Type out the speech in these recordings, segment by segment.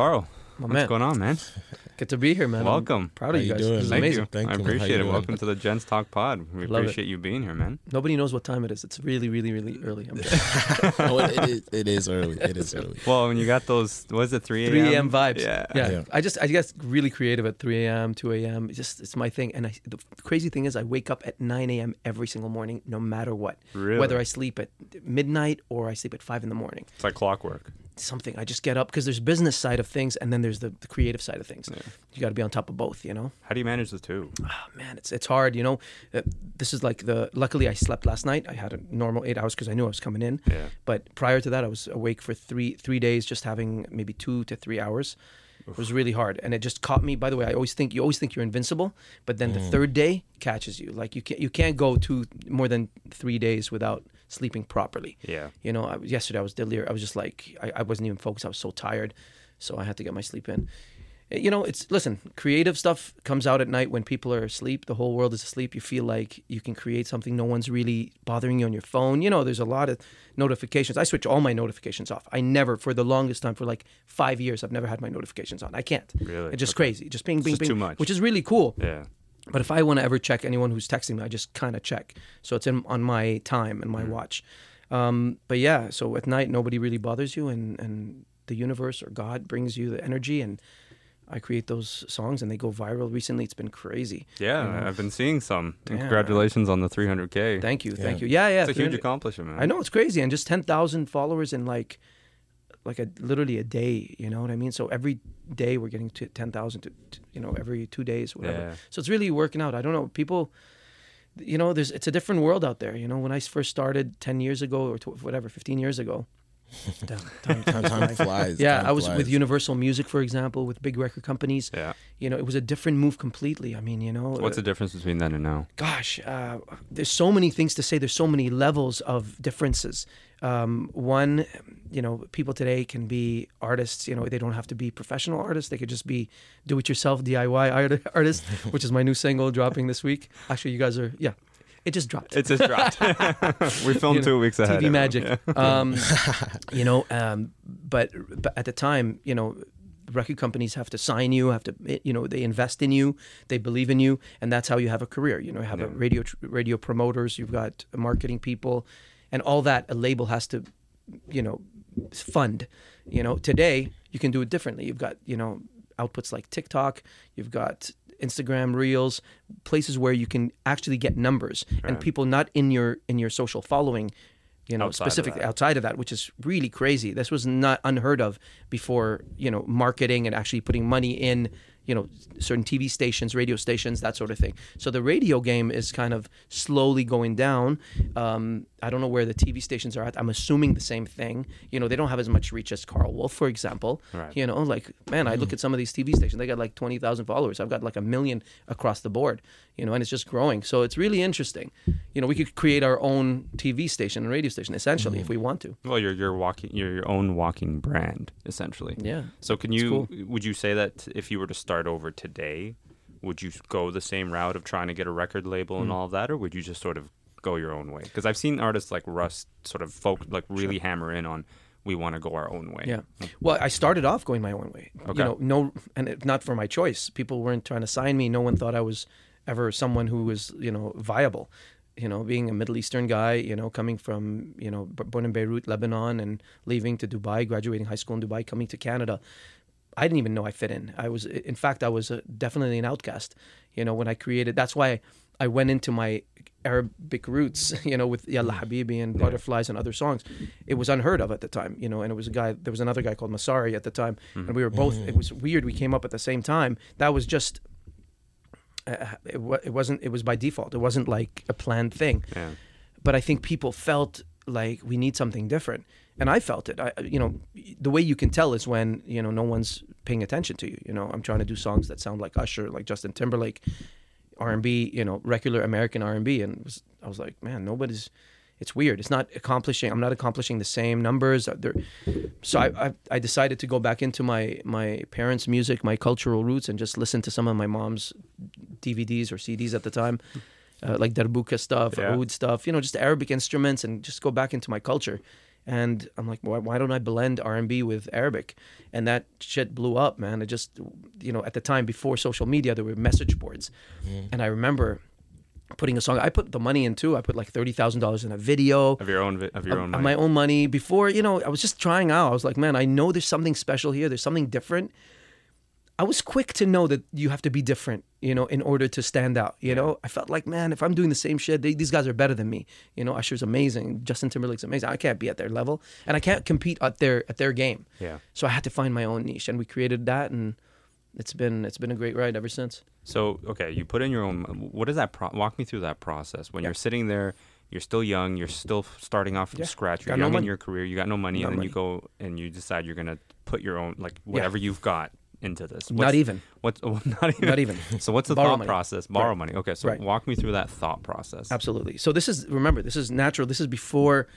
Karl. My What's man. going on, man? Good to be here, man. I'm Welcome. proud of How you you guys. doing? This is Thank amazing. you. Thank I you. Appreciate it. Welcome to the Gents Talk Pod. We Love it. appreciate you being here, man. Nobody knows what time it is. It's really, really, really early. I'm just oh, it, it, is, it is early. It is early. Well, when you got those, was it 3 a.m.? 3 a.m. vibes. Yeah. yeah. Yeah. I just, I guess, really creative at 3 a.m., 2 a.m. It's just, it's my thing. And I, the crazy thing is, I wake up at 9 a.m. every single morning, no matter what. Really? Whether I sleep at midnight or I sleep at 5 in the morning. It's like clockwork. Something. I just get up because there's business side of things and then there's the, the creative side of things. Yeah. You got to be on top of both, you know? How do you manage the two? Oh, man, it's it's hard, you know. Uh, this is like the. Luckily, I slept last night. I had a normal eight hours because I knew I was coming in. Yeah. But prior to that, I was awake for three three days, just having maybe two to three hours. It was really hard, and it just caught me. By the way, I always think you always think you're invincible, but then the third day catches you. Like you can't you can't go two more than three days without sleeping properly. Yeah. You know, I, yesterday I was delirious. I was just like I, I wasn't even focused. I was so tired, so I had to get my sleep in. Eh, You know, it's listen. Creative stuff comes out at night when people are asleep. The whole world is asleep. You feel like you can create something. No one's really bothering you on your phone. You know, there's a lot of notifications. I switch all my notifications off. I never, for the longest time, for like five years, I've never had my notifications on. I can't. Really? It's just Okay. crazy. Just ping, ping, ping. too much. Which is really cool. Yeah. But if I want to ever check anyone who's texting me, I just kind of check. So it's in on my time and my Mm-hmm. watch. Um, but yeah, so at night nobody really bothers you, and and the universe or God brings you the energy, and I create those songs and they go viral. Recently, it's been crazy. Yeah, You know? I've been seeing some. Damn, man. Congratulations on the 300K. Thank you, thank you. Yeah, yeah. It's a huge accomplishment, man. I know it's crazy, and just ten thousand followers in like, like a literally a day. You know what I mean? So every day we're getting to ten thousand to, to, you know, every two days, whatever. Yeah. So it's really working out. I don't know, people. You know, there's it's a different world out there. You know, when I first started ten years ago or tw- whatever, fifteen years ago. Damn, time, time Time flies. yeah, time I was with. Universal Music, for example, with big record companies. Yeah. You know, it was a different move completely. I mean, you know, What's uh, the difference between then and now? gosh, uh, there's so many things to say. There's so many levels of differences. Um, one, you know, people today can be artists. You know, they don't have to be professional artists. They could just be do-it-yourself DIY art- artists, which is my new single dropping this week. Actually, you guys are yeah, it just dropped. It just dropped. we filmed You know, two weeks ahead. TV magic. Yeah. Um, you know, um, but, but at the time, you know, record companies have to sign you, have to, you know, they invest in you, they believe in you, and that's how you have a career. You know, you have a radio radio promoters, you've got marketing people, and all that. A label has to, you know, fund. You know, today you can do it differently. You've got you know outputs like TikTok, you've got Instagram Reels, places where you can actually get numbers and people not in your in your social following you know Outside specifically that. outside of that which is really crazy this was not unheard of before you know marketing and actually putting money in you know certain tv stations radio stations that sort of thing. So the radio game is kind of slowly going down. Um, i don't know where the tv stations are at. I'm assuming the same thing. You know they don't have as much reach as karl wolf for example. Right. you know like man i look at some of these tv stations they got like 20000 followers. I've got like a million across the board you know and it's just growing so it's really interesting you know we could create our own tv station and radio station essentially if we want to Well, you're you're walking you're your own walking brand essentially. yeah So can It's you cool. would you say that if you were to start over today, would you go the same route of trying to get a record label Hmm. and all of that, or would you just sort of go your own way? Because I've seen artists like Russ sort of folk like really hammer in on we want to go our own way. Yeah. Well, I started off going my own way. Okay. You know, no, and it, not for my choice. People weren't trying to sign me. No one thought I was ever someone who was, you know, viable. You know, being a Middle Eastern guy, you know, coming from, you know, born in Beirut, Lebanon, and leaving to Dubai, graduating high school in Dubai, coming to Canada. I didn't even know I fit in. I was, in fact, I was uh definitely an outcast. You know, when I created, that's why I went into my Arabic roots. You know, with Yalla Habibi and Butterflies and other songs. It was unheard of at the time. You know, and it was a guy. There was another guy called Massari at the time, and we were both. It was weird. We came up at the same time. That was just. Uh, it, it wasn't. It was by default. It wasn't like a planned thing Yeah. but I think people felt like we need something different, and I felt it. I, you know, the way you can tell is when you know no one's paying attention to you. You know, I'm trying to do songs that sound like Usher, like Justin Timberlake, R and B. You know, regular American R and B, and was, I was like, man, nobody's. It's weird. It's not accomplishing. I'm not accomplishing the same numbers. Uh, There- So I, I I decided to go back into my my parents' music, my cultural roots, and just listen to some of my mom's DVDs or CDs at the time. uh, like darbuka stuff, Yeah. oud stuff, you know, just Arabic instruments, and just go back into my culture. and I'm like, why, why don't I blend R&B with Arabic? And that shit blew up, man. It just, you know, at the time before social media, there were message boards, and I remember putting a song. I put the money in too. I put like thirty thousand dollars in a video. Of your own, vi- of your own of my own money. Before you know i was just trying out. I was like man i know there's something special here. There's something different. I was quick to know that you have to be different you know in order to stand out you know? I felt like man if i'm doing the same shit they, these guys are better than me. You know usher's amazing. Justin timberlake's amazing. I can't be at their level and i can't compete at their at their game. Yeah. so i had to find my own niche and we created that and it's been it's been a great ride ever since So okay, you put in your own. What is that? Pro- walk me through that process. When you're sitting there, you're still young. You're still starting off from Yeah. scratch. You're Got no young in money. your career. You got no money, No and then you go and you decide you're gonna put your own like whatever you've got into this. What's, not even What's oh, not even. Not even. So what's the Borrow thought money. process? Borrow Right. money. Okay, so Right. walk me through that thought process. Absolutely. So this is remember this is natural. This is before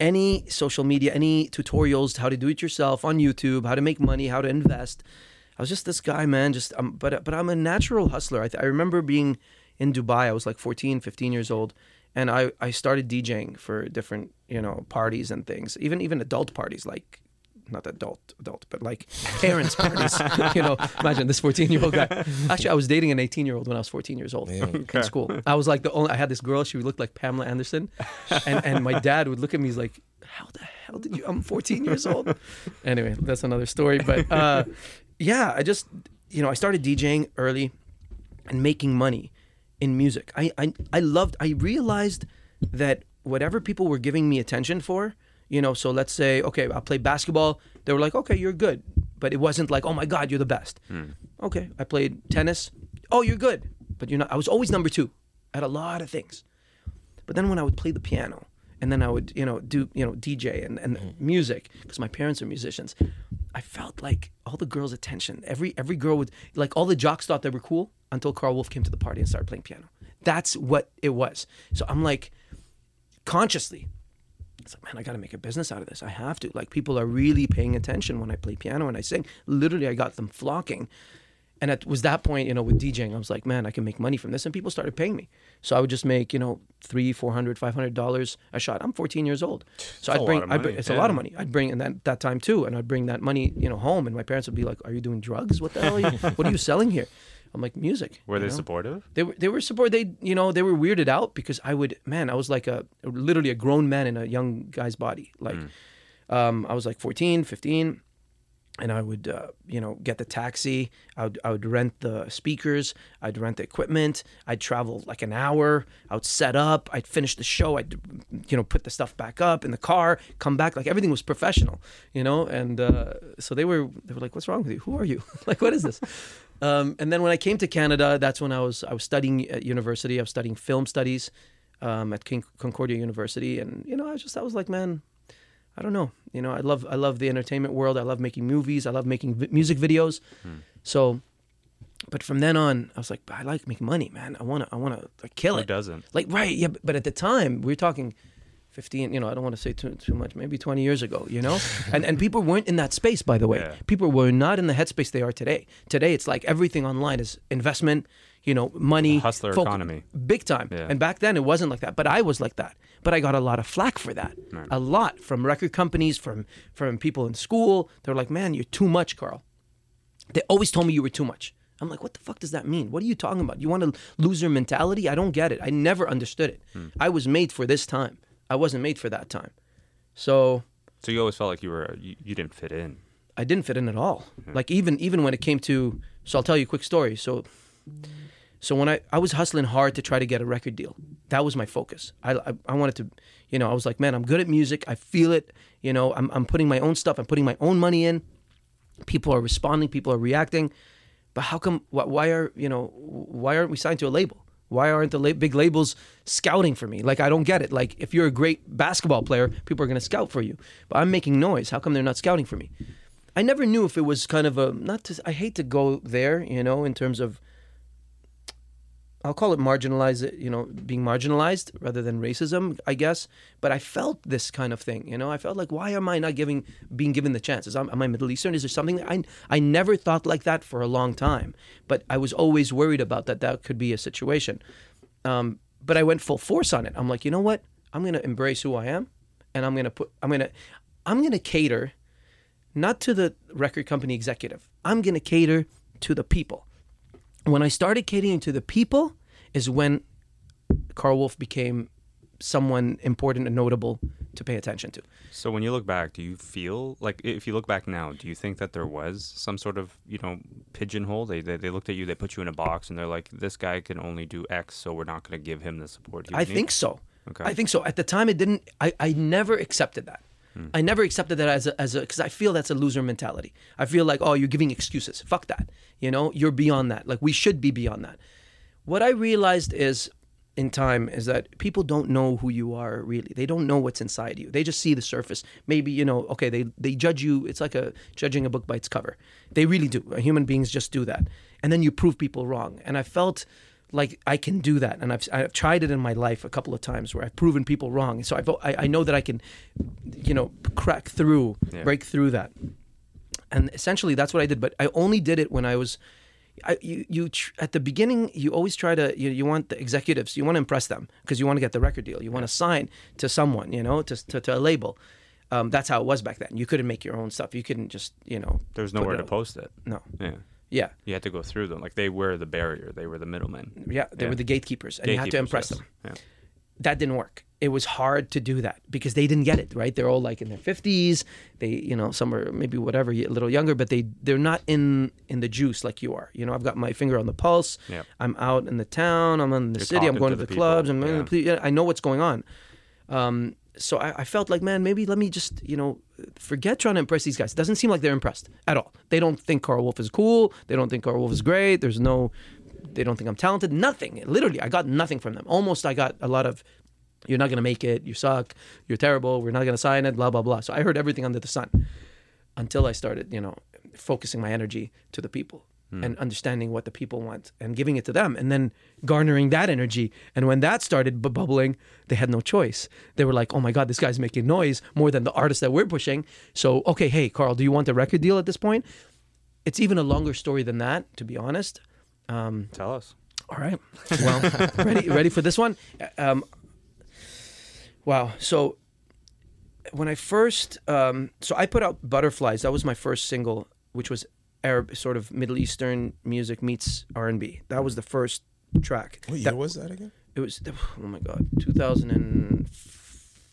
any social media, any tutorials how to do it yourself on YouTube, how to make money, how to invest. I was just this guy, man. Just um, but but I'm a natural hustler. I, th- I remember being in Dubai. I was like 14, 15 years old, and I I started DJing for different you know parties and things, even even adult parties like. Not adult, adult, but like parents' parties. you know, imagine this 14 year old guy. Actually, I was dating an 18 year old when I was 14 years old Damn. in school. I was like the only. I had this girl. She looked like Pamela Anderson, and and my dad would look at me. He's like, "How the hell did you? I'm 14 years old." Anyway, that's another story. But uh, yeah, I just you know I started DJing early and making money in music. I I I loved. I realized that whatever people were giving me attention for. You know, so let's say, okay, I'll play basketball. They were like, okay, you're good. But it wasn't like, oh my God, you're the best. Hmm. Okay, I played tennis. Oh, you're good. But you're not. I was always number two at a lot of things. But then when I would play the piano and then I would, you know, do, you know, DJ and, and mm-hmm. music because my parents are musicians, I felt like all the girls' attention. Every every girl would like all the jocks thought they were cool until Karl Wolf came to the party and started playing piano. That's what it was. So I'm like consciously it's like, man, I got to make a business out of this. I have to. Like, people are really paying attention when I play piano and I sing. Literally, I got them flocking. And it was that point, you know, with DJing, I was like, man, I can make money from this. And people started paying me. So I would just make, you know, three, four hundred, five hundred dollars a shot. I'm 14 years old. So a I'd bring, I'd bring it's a lot of money. I'd bring in that, that time too. And I'd bring that money, you know, home. And my parents would be like, are you doing drugs? What the hell are you, what are you selling here? I'm like, music. Were they know? supportive? They were they were support. They you know they were weirded out because I would man I was like a literally a grown man in a young guy's body. Like um, I was like 14, 15, and I would uh, you know get the taxi. I would I would rent the speakers. I'd rent the equipment. I'd travel like an hour. I would set up. I'd finish the show. I'd you know put the stuff back up in the car. Come back like everything was professional. You know, and uh, so they were they were like, "What's wrong with you? Who are you? like what is this?" Um, and then when I came to Canada, that's when I was I was studying at university. I was studying film studies um, at King Concordia University, and you know I just I was like, man, I don't know. You know, I love I love the entertainment world. I love making movies. I love making vi- music videos. Hmm. So, but from then on, I was like, I like making money, man. I wanna I wanna like kill Who it. doesn't? Like right, yeah. But, but at the time, we were talking. 15 you know i don't want to say too, too much maybe 20 years ago you know and and people weren't in that space by the way Yeah. people were not in the headspace they are today today it's like everything online is investment you know money The hustler foc- economy. big time Yeah. and back then it wasn't like that but i was like that but i got a lot of flack for that. Right. a lot from record companies from from people in school. They're like man you're too much karl. They always told me you were too much. I'm like what the fuck does that mean? What are you talking about? You want a loser mentality? I don't get it. I never understood it. Hmm. i was made for this time. I wasn't made for that time. So So you always felt like you were you, you didn't fit in. I didn't fit in at all. Like even even when it came to so I'll tell you a quick story. So so when I I was hustling hard to try to get a record deal. That was my focus. I I, I wanted to you know, I was like, man, I'm good at music. I feel it. You know, I'm I'm putting my own stuff. I'm putting my own money in. People are responding, people are reacting. But how come why, are, you know, why aren't we signed to a label? Why aren't the big labels scouting for me? Like I don't get it. Like if you're a great basketball player, people are going to scout for you. But I'm making noise. How come they're not scouting for me? I never knew if it was kind of a not to I hate to go there, you know, in terms of I'll call it marginalized, you know, being marginalized rather than racism, I guess. But I felt this kind of thing, you know. I felt like, why am I not giving, being given the chances? Am, am I Middle Eastern? Is there something that I, I never thought like that for a long time, but I was always worried about that. That could be a situation. Um, but I went full force on it. I'm like, you know what? I'm gonna embrace who I am, and I'm gonna put I'm gonna I'm gonna cater not to the record company executive. I'm gonna cater to the people. When I started catering to the people is when Karl Wolf became someone important and notable to pay attention to. So when you look back, do you feel like if you look back now, do you think that there was some sort of you know pigeonhole? They they, they looked at you, they put you in a box, and they're like, this guy can only do X, so we're not going to give him the support. I need." think so. Okay. I think so. At the time, it didn't. I, I never accepted that. I never accepted that as a as a because I feel that's a loser mentality. I feel like oh you're giving excuses. Fuck that. You know you're beyond that. Like we should be beyond that. What I realized is in time is that people don't know who you are really. They don't know what's inside you. They just see the surface. Maybe you know okay they they judge you. It's like a judging a book by its cover. They really do. Human beings just do that, and then you prove people wrong. And I felt like I can do that, and I've I've tried it in my life a couple of times where I've proven people wrong. So I've, I I know that I can, you know, crack through, Yeah. break through that, and essentially that's what I did. But I only did it when I was. I, you, you tr- at the beginning you always try to you, you want the executives you want to impress them because you want to get the record deal you want to sign to someone you know to, to, to a label um, that's how it was back then you couldn't make your own stuff you couldn't just you know There's nowhere to post it. no Yeah, yeah you had to go through them. Like they were the barrier. They were the middlemen. yeah they Yeah. were the gatekeepers and you had to impress yes. them Yeah. that didn't work. It was hard to do that because they didn't get it right. They're all like in their fifties. They, you know, some are maybe whatever, a little younger, but they they're not in in the juice like you are. You know, I've got my finger on the pulse. Yeah. I'm out in the town. I'm in the You're city. I'm going to the, the clubs. I'm in yeah. the, I know what's going on. Um, so I, I felt like, man, maybe let me just, you know, forget trying to impress these guys. It doesn't seem like they're impressed at all. They don't think Karl Wolf is cool. They don't think Karl Wolf is great. There's no, they don't think I'm talented. Nothing. Literally, I got nothing from them. Almost, I got a lot of, you're not going to make it. You suck. You're terrible. We're not going to sign it. Blah blah blah. So I heard everything under the sun, until I started, you know, focusing my energy to the people and understanding what the people want and giving it to them, and then garnering that energy. And when that started bu- bubbling, they had no choice. They were like, "Oh my God, this guy's making noise more than the artist that we're pushing." So okay, hey Karl, do you want a record deal at this point? It's even a longer story than that, to be honest. Um, Tell us. all right. Well, ready ready for this one? Um, wow. So when I first, um, so I put out Butterflies. That was my first single, which was Arab, sort of Middle Eastern music meets R and B. That was the first track. What year That- was that again? It was oh my god, two thousand and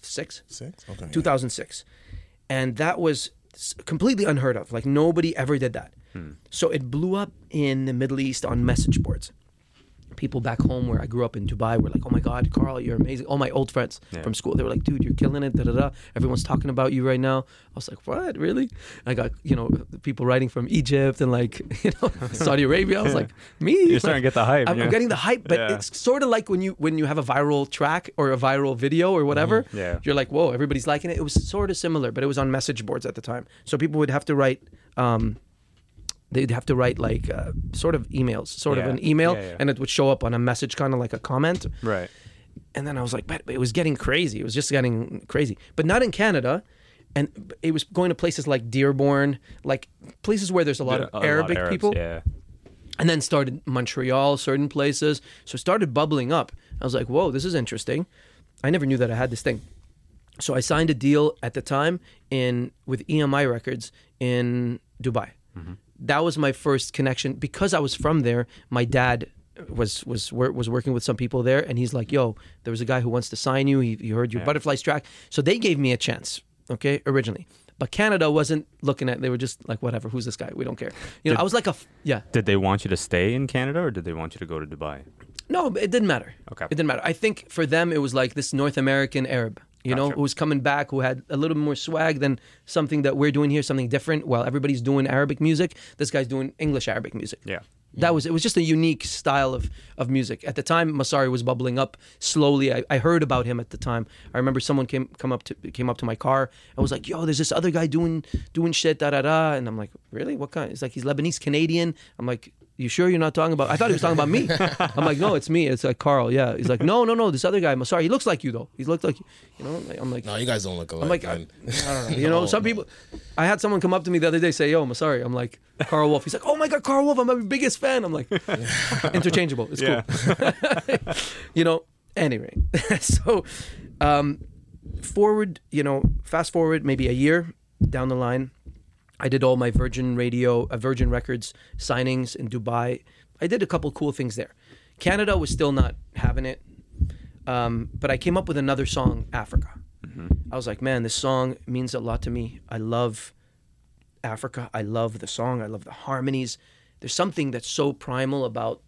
six. Six. Okay. 2006 and that was completely unheard of like nobody ever did that hmm. so it blew up in the middle east on message boards people back home where i grew up in dubai were like oh my god karl you're amazing all my old friends Yeah. from school they were like dude you're killing it da, da, da. everyone's talking about you right now i was like what really i got you know people writing from egypt and like you know saudi arabia i was like me You're Like, starting to get the hype. I'm, yeah. Getting the hype, but Yeah. it's sort of like when you when you have a viral track or a viral video or whatever. Mm-hmm. Yeah. You're like, whoa, everybody's liking it. It was sort of similar, but it was on message boards at the time, so people would have to write. Um, they'd have to write like uh, sort of emails, sort of an email, Yeah, yeah. and it would show up on a message, kind of like a comment. right. And then I was like, but it was getting crazy. It was just getting crazy, but not in Canada. And it was going to places like Dearborn, like places where there's a lot Yeah, of a lot Arabic Arabs, people Yeah. and then started Montreal, certain places. So it started bubbling up. I was like, whoa, this is interesting. I never knew that I had this thing. So I signed a deal at the time in with EMI Records in Dubai. That was my first connection because I was from there. My dad was was was working with some people there, and he's like, "Yo, there was a guy who wants to sign you. He, he heard your Yeah. Butterflies track, so they gave me a chance." Okay, originally, but Canada wasn't looking at. They were just like, "Whatever, who's this guy? We don't care." You know, Did- I was like a f- yeah. Did they want you to stay in Canada or did they want you to go to Dubai? No, it didn't matter. Okay. It didn't matter. I think for them it was like this North American Arab, you know, Gotcha. who was coming back, who had a little more swag than something that we're doing here, something different. While everybody's doing Arabic music, this guy's doing English Arabic music. Yeah. That was it. Was just a unique style of, of music. At the time, Massari was bubbling up slowly. I, I heard about him at the time. I remember someone came come up to came up to my car and was like, "Yo, there's this other guy doing doing shit, da da da." And I'm like, "Really? What kind?" He's like, "He's Lebanese Canadian." I'm like, "You sure you're not talking about?" I thought he was talking about me. I'm like, "No, it's me. It's like Karl." Yeah. He's like, "No, no, no. This other guy, I'm sorry. He looks like you though. He looked like you. You know." I'm like, No, you guys don't look alike. I'm like, I, man. I don't know. You know, No, some no. people. I had someone come up to me the other day say, "Yo, I'm sorry." I'm like, Karl Wolf. He's like, "Oh my God, Karl Wolf! I'm my biggest fan." I'm like, interchangeable. It's Yeah. cool. you know. Anyway, so um, forward, you know, fast forward maybe a year down the line, I did all my Virgin Radio, uh, Virgin Records signings in Dubai. I did a couple cool things there. Canada was still not having it, um, but I came up with another song, Africa. I was like, man, this song means a lot to me. I love Africa. I love the song. I love the harmonies. There's something that's so primal about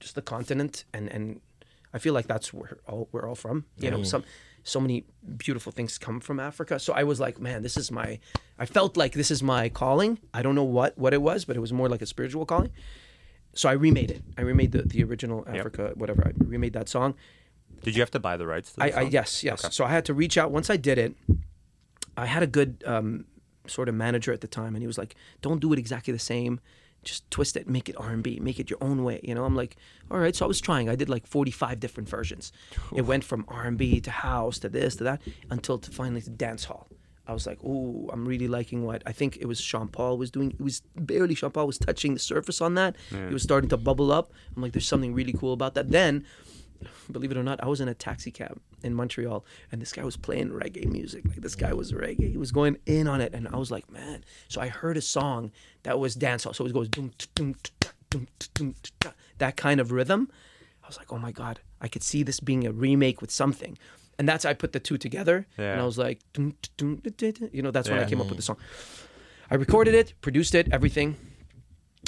just the continent, and and I feel like that's where all we're all from. You know, some so many beautiful things come from Africa. So I was like, man, this is my. I felt like this is my calling. I don't know what what it was, but it was more like a spiritual calling. So I remade it. I remade the the original Africa, whatever. I remade that song. Did you have to buy the rights? To the I, I yes, yes. So I had to reach out. Once I did it, I had a good um, sort of manager at the time, and he was like, "Don't do it exactly the same. Just twist it, make it R and B, make it your own way." You know, I'm like, "All right." So I was trying. I did like 45 different versions. It went from R and B to house to this to that until to finally to dance hall. I was like, oh, I'm really liking what I think it was." Sean Paul was doing. It was barely Sean Paul was touching the surface on that. It was starting to bubble up. I'm like, "There's something really cool about that." Then believe it or not, I was in a taxi cab in Montreal, and this guy was playing reggae music. Like this guy was reggae. He was going in on it, and I was like, man. So I heard a song that was dancehall. So it goes doom, doom, doom, doom, that kind of rhythm. I was like, oh my god, I could see this being a remake with something, and that's I put the two together, and I was like, doom, doom, you know, that's when I came up with the song. I recorded it, produced it, everything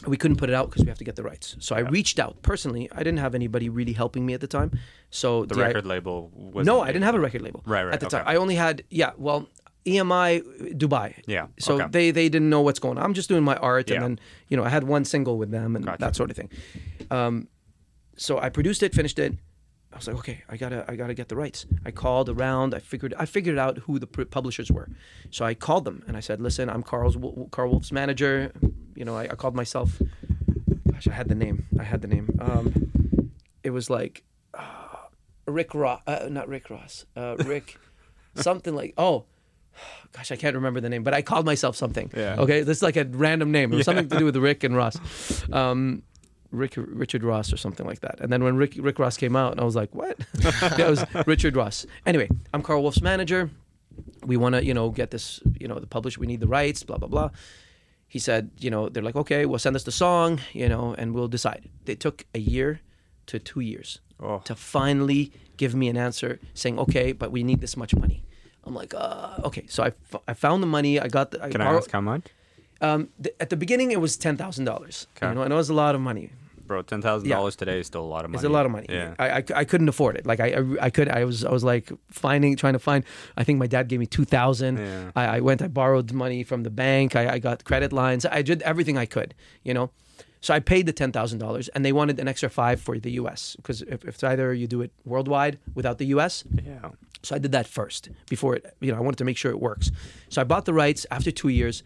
we couldn't put it out because we have to get the rights. So I reached out personally. I didn't have anybody really helping me at the time. So The I- record label was no, I didn't have a record label. Right, right, At the okay. time, I only had yeah. Well, EMI Dubai. Yeah, So okay. they they didn't know what's going on. I'm just doing my art, Yeah. and then you know I had one single with them and Gotcha. that sort of thing. Um, so I produced it, finished it. I was like, okay, I gotta, I gotta get the rights. I called around. I figured, I figured out who the pr- publishers were. So I called them and I said, listen, I'm Karl's, Karl Wolf's manager. You know, I, I called myself. Gosh, I had the name. I had the name. Um, it was like uh, Rick Ross, uh, not Rick Ross, uh, Rick, something like oh. Gosh, I can't remember the name, but I called myself something. Yeah. Okay, this is like a random name. It was something to do with Rick and Ross. Rick Richard Ross or something like that. And then when Rick Rick Ross came out, and I was like, what? that was Richard Ross. Anyway, I'm Karl Wolf's manager. We want to, you know, get this, you know, the publisher. We need the rights. Blah blah blah. He said, you know, they're like, okay, well, send us the song, you know, and we'll decide. They took a year to two years Oh. to finally give me an answer saying, okay, but we need this much money. I'm like, uh, okay. So I, f- I found the money. I got the. I Can I borrowed- ask how much? Um, th- at the beginning, it was ten thousand dollars. Okay. You know, and it was a lot of money. Bro, ten thousand dollars today is still a lot of money. It's a lot of money. Yeah. I, I, I couldn't afford it. Like I, I, I could. I was I was like finding trying to find. I think my dad gave me two thousand. Yeah. I, I went. I borrowed money from the bank. I, I got credit lines. I did everything I could. You know. So I paid the ten thousand dollars, and they wanted an extra five for the U.S. because if, if it's either you do it worldwide without the U.S. yeah. So I did that first before it. You know, I wanted to make sure it works. So I bought the rights after two years.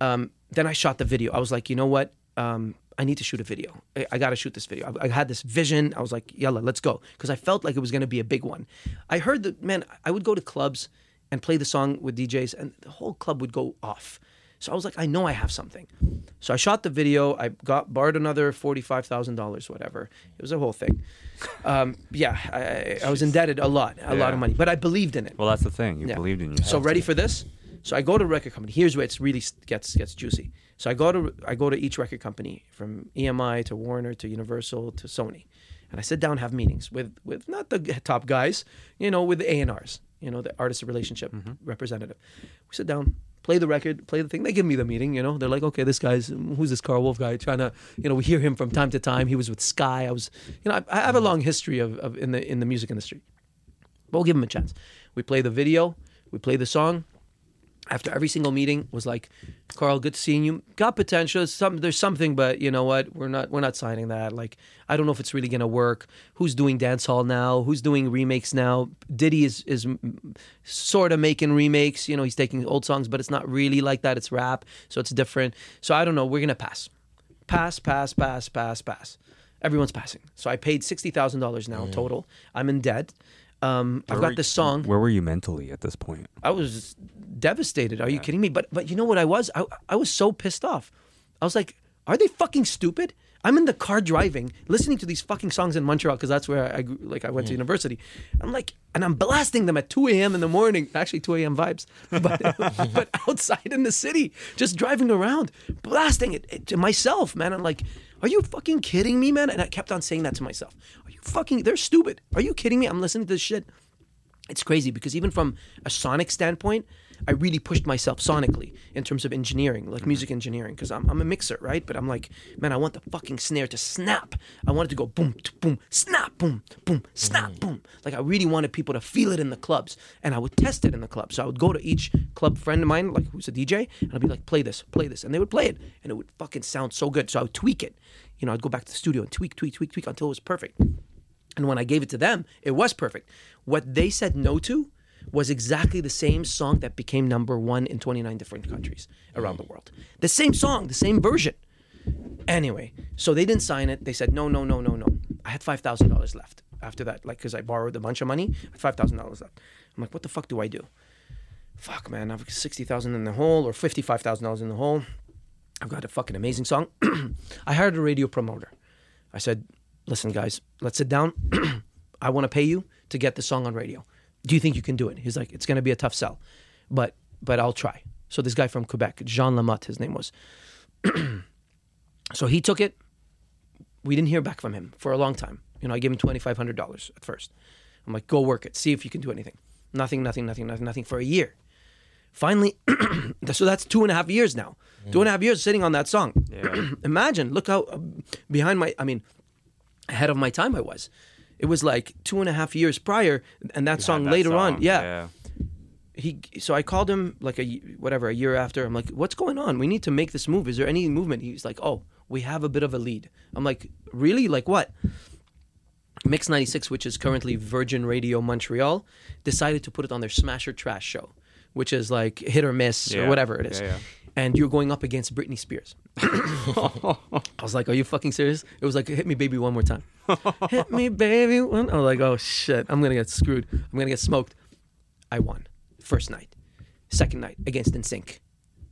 Um, then I shot the video. I was like, you know what? Um, I need to shoot a video. I, I got to shoot this video. I, I had this vision. I was like, yalla, let's go, because I felt like it was going to be a big one. I heard that man. I would go to clubs and play the song with DJs, and the whole club would go off. So I was like, I know I have something. So I shot the video. I got borrowed another forty-five thousand dollars, whatever. It was a whole thing. Um, yeah, I, I was indebted a lot, a lot of money, but I believed in it. Well, that's the thing. You Yeah. believed in yourself. So ready for this? So I go to record company. Here's where it really gets gets juicy. So I go to I go to each record company from EMI to Warner to Universal to Sony, and I sit down and have meetings with with not the top guys, you know, with the A and R's, you know, the artist relationship mm-hmm. representative. We sit down, play the record, play the thing. They give me the meeting, you know. They're like, okay, this guy's who's this Karl Wolf guy? Trying to, you know, we hear him from time to time. He was with Sky. I was, you know, I, I have a long history of, of in the in the music industry. But we'll give him a chance. We play the video, we play the song. After every single meeting was like, Karl, good seeing you. Got potential. Some there's something, but you know what? We're not we're not signing that. Like, I don't know if it's really gonna work. Who's doing dancehall now? Who's doing remakes now? Diddy is is sort of making remakes. You know, he's taking old songs, but it's not really like that. It's rap, so it's different. So I don't know. We're gonna pass, pass, pass, pass, pass, pass. Everyone's passing. So I paid sixty thousand dollars now mm. total. I'm in debt. Um, I've got this song. Where were you mentally at this point? I was devastated. Are you kidding me? But but you know what I was? I I was so pissed off. I was like, Are they fucking stupid? I'm in the car driving, listening to these fucking songs in Montreal because that's where I grew, like I went to university. I'm like, and I'm blasting them at 2 a.m. in the morning. Actually, 2 a.m. vibes, but but outside in the city, just driving around, blasting it, it to myself, man. I'm like, are you fucking kidding me, man? And I kept on saying that to myself. Fucking? They're stupid. Are you kidding me? I'm listening to this shit. It's crazy because even from a sonic standpoint, I really pushed myself sonically in terms of engineering, like mm-hmm. music engineering, because I'm, I'm a mixer, right? But I'm like, man, I want the fucking snare to snap. I want it to go boom, boom, snap, boom, boom, snap, mm-hmm. boom. Like I really wanted people to feel it in the clubs, and I would test it in the club. So I would go to each club friend of mine, like who's a DJ, and I'd be like, play this, play this, and they would play it, and it would fucking sound so good. So I would tweak it. You know, I'd go back to the studio and tweak, tweak, tweak, tweak until it was perfect. And when I gave it to them, it was perfect. What they said no to was exactly the same song that became number one in 29 different countries around the hmm. world. The same song, the same version. Anyway, so they didn't sign it. They said, no, no, no, no, no. I had $5,000 left after that, like, because I borrowed a bunch of money. $5,000 left. I'm like, what the fuck do I do? Fuck, man, I've 60000 in the hole or $55,000 in the hole. I've got a fucking amazing song. I hired a radio promoter. I said, listen, guys, let's sit down. I want to pay you to get the song on radio. Do you think you can do it? He's like, it's going to be a tough sell, but but I'll try. So this guy from Quebec, Jean Lamotte, his name was. so he took it. We didn't hear back from him for a long time. You know, I gave him twenty five hundred dollars at first. I'm like, go work it, see if you can do anything. Nothing, nothing, nothing, nothing, nothing for a year. Finally, so that's two and a half years now. Two and a half years sitting on that song. Yeah. Imagine, look how uh, behind my, I mean, ahead of my time I was. It was like two and a half years prior, and that Had song that later on, song, yeah, he. So I called him like a whatever a year after. I'm like, what's going on? We need to make this move. Is there any movement? He's like, oh, we have a bit of a lead. I'm like, really? Like what? Mix 96, which is currently Virgin Radio Montreal, decided to put it on their Smash or Trash show, which is like hit or miss or whatever it is. Yeah, yeah. And you're going up against Britney Spears. I was like, are you fucking serious? It was like, hit me, baby, one more time. hit me, baby. One. I was like, oh shit, I'm gonna get screwed. I'm gonna get smoked. I won. First night. Second night against NSYNC.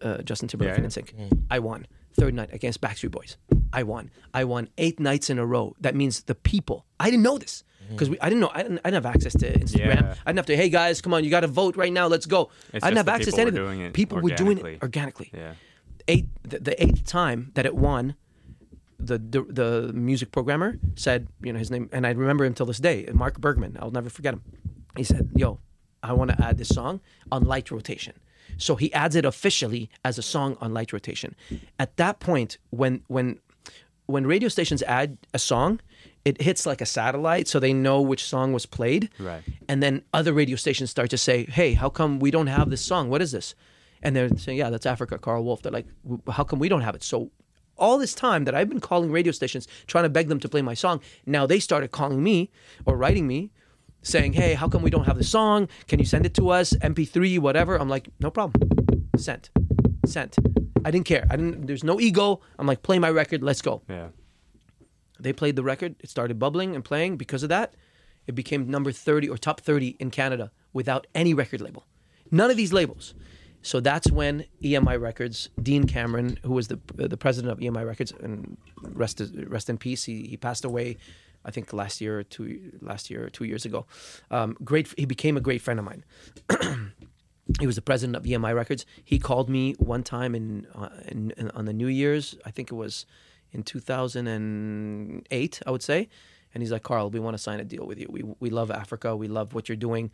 Uh, Justin Timberlake Yeah, and yeah. NSYNC. I won. Third night against Backstreet Boys. I won. I won eight nights in a row. That means the people. I didn't know this because I didn't know. I didn't, I didn't have access to Instagram. Yeah. I didn't have to. Hey guys, come on, you got to vote right now. Let's go. It's I didn't have access to anything. people were doing it organically. organically Yeah. eight the, the eighth time that it won the, the the music programmer said you know his name and I remember him till this day Mark Bergman I'll never forget him he said yo I want to add this song on light rotation so he adds it officially as a song on light rotation at that point when when when radio stations add a song it hits like a satellite so they know which song was played Right. and then other radio stations start to say, "Hey, how come we don't have this song? What is this?" And they're saying, "Yeah, that's Africa, Karl Wolf." They're like, "How come we don't have it?" So all this time that I've been calling radio stations trying to beg them to play my song, now they started calling me or writing me saying, "Hey, how come we don't have the song? Can you send it to us? MP3, whatever." I'm like, "No problem." Sent. Sent. I didn't care. I didn't there's no ego. I'm like, "Play my record. Let's go." Yeah. They played the record. It started bubbling and playing. Because of that, it became number 30 or top 30 in Canada without any record label. None of these labels. So that's when EMI Records, Deane Cameron, who was the the president of EMI Records, and rest rest in peace. He, he passed away, I think last year or two last year or two years ago. Um, great. He became a great friend of mine. he was the president of EMI Records. He called me one time in, uh, in, in on the New Year's. I think it was in 2008, I would say. And he's like, Karl, we want to sign a deal with you. We we love Africa. We love what you're doing.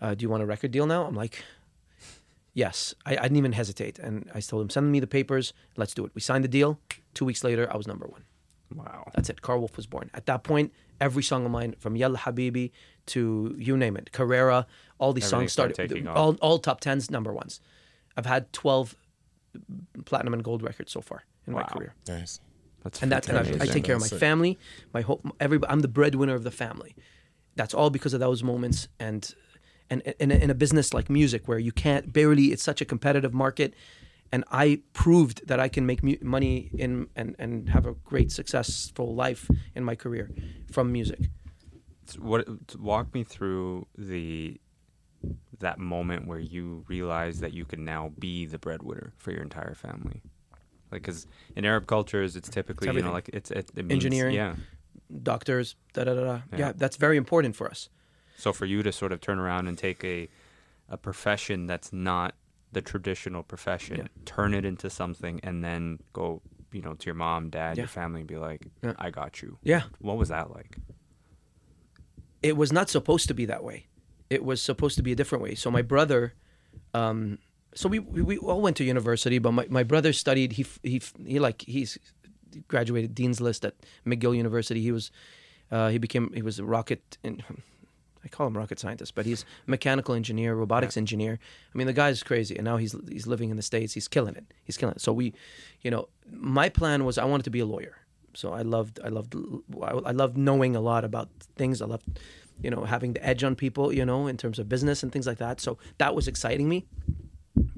Uh, do you want a record deal now? I'm like, yes. I, I didn't even hesitate. And I told him, send me the papers. Let's do it. We signed the deal. Two weeks later, I was number one. Wow. That's it. Karl Wolf was born. At that point, every song of mine, from Yalla Habibi to you name it, Carrera, all these Everything songs started started, taking off. all, all top tens, number ones. I've had 12 platinum and gold records so far in my Wow. career. Nice. And That's freaking that's and I, I take care of my family, my whole every I'm the breadwinner of the family. That's all because of those moments and and in a, in a business like music where you can't barely it's such a competitive market and I proved that I can make mu- money in and and have a great successful life in my career from music. what walk me through the that moment where you realize that you can now be the breadwinner for your entire family Like, because in Arab cultures, it's typically you know like it's it, it means, Engineering. Yeah. Doctors, da da da da. Yeah. Yeah, that's very important for us. So for you to sort of turn around and take a a profession that's not the traditional profession, Yeah. turn it into something, and then go, you know, to your mom, dad, Yeah. your family, and be like, Yeah. "I got you." Yeah, What was that like? it was not supposed to be that way. It was supposed to be a different way. So my brother, um, so we, we all went to university, but my, my brother studied. He he he like he's graduated dean's list at McGill University. He was uh, he became he was a rocket. In, I call him rocket scientist, but he's mechanical engineer, robotics engineer. I mean, the guy's crazy, and now he's he's living in the states. He's killing it. He's killing it. So we, you know, my plan was I wanted to be a lawyer. So I loved I loved I loved knowing a lot about things. I loved, you know, having the edge on people. You know, in terms of business and things like that. So that was exciting me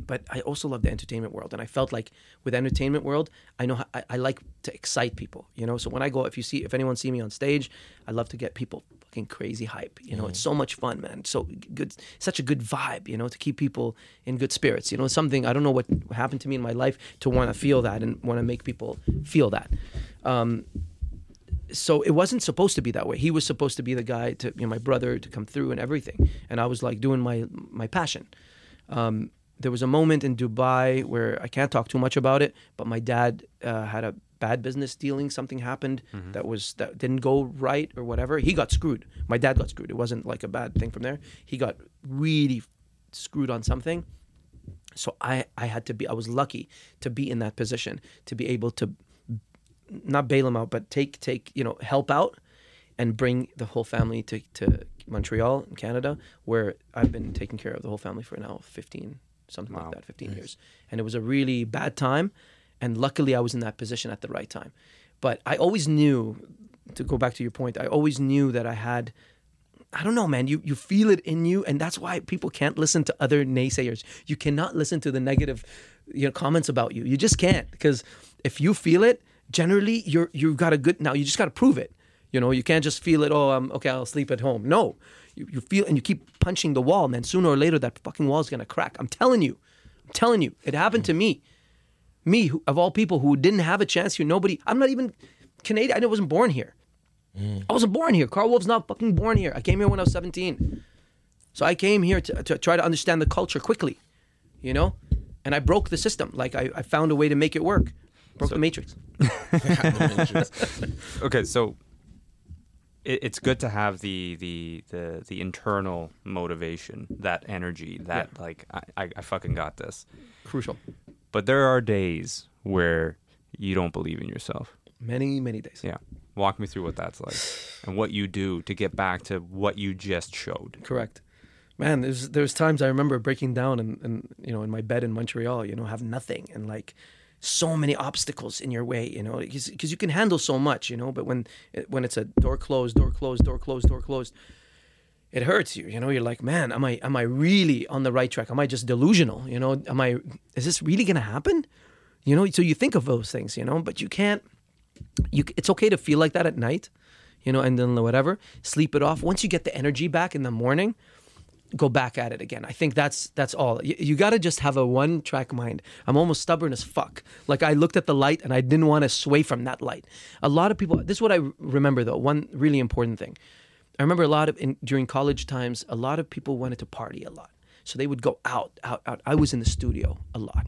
but I also love the entertainment world, and I felt like with entertainment world, I know I, I like to excite people, you know. So when I go, if you see, if anyone see me on stage, I love to get people fucking crazy hype. You know, it's so much fun, man. So good, such a good vibe, you know, to keep people in good spirits. You know, something I don't know what happened to me in my life to want to feel that and want to make people feel that. Um, so it wasn't supposed to be that way. He was supposed to be the guy to, you know, my brother to come through and everything, and I was like doing my my passion. Um, there was a moment in Dubai where I can't talk too much about it, but my dad uh, had a bad business dealing. Something happened that was that didn't go right or whatever. He got screwed. My dad got screwed. It wasn't like a bad thing from there. He got really screwed on something. So I I had to be. I was lucky to be in that position to be able to not bail him out, but take take you know help out and bring the whole family to, to Montreal in Canada, where I've been taking care of the whole family for now 15, something Wow. like that, 15 years. And it was a really bad time. And luckily, I was in that position at the right time. But I always knew, to go back to your point, I always knew that I had. I don't know, man. You you feel it in you, and that's why people can't listen to other naysayers. You cannot listen to the negative, you know, comments about you. You just can't because if you feel it, generally you're you've got a good. Now you just got to prove it. You know, you can't just feel it. Oh, I'm okay. I'll sleep at home. No, you, you feel and you keep punching the wall, man. Sooner or later, that fucking wall is gonna crack. I'm telling you. I'm telling you. It happened to me. Me, who, of all people, who didn't have a chance here. Nobody. I'm not even Canadian. I wasn't born here. I wasn't born here. Karl Wolf's not fucking born here. I came here when I was 17. So I came here to, to try to understand the culture quickly, you know? And I broke the system. Like I, I found a way to make it work. Broke the matrix. Okay, so it, it's good to have the, the the the internal motivation, that energy, that like I, I, I fucking got this. Crucial. But there are days where you don't believe in yourself. Many, many days. Yeah. Walk me through what that's like and what you do to get back to what you just showed. Correct. Man, there's there's times I remember breaking down and, and you know in my bed in Montreal, you know, have nothing and like so many obstacles in your way, you know, because you can handle so much, you know, but when when it's a door closed, door closed, door closed, door closed, it hurts you, you know. You're like, man, am I am I really on the right track? Am I just delusional? You know, am I? Is this really gonna happen? You know, so you think of those things, you know, but you can't. You, it's okay to feel like that at night, you know, and then whatever, sleep it off. Once you get the energy back in the morning, go back at it again. I think that's that's all. You, you got to just have a one track mind. I'm almost stubborn as fuck. Like I looked at the light and I didn't want to sway from that light. A lot of people. This is what I remember though. One really important thing. I remember a lot of in, during college times. A lot of people wanted to party a lot, so they would go out, out, out. I was in the studio a lot.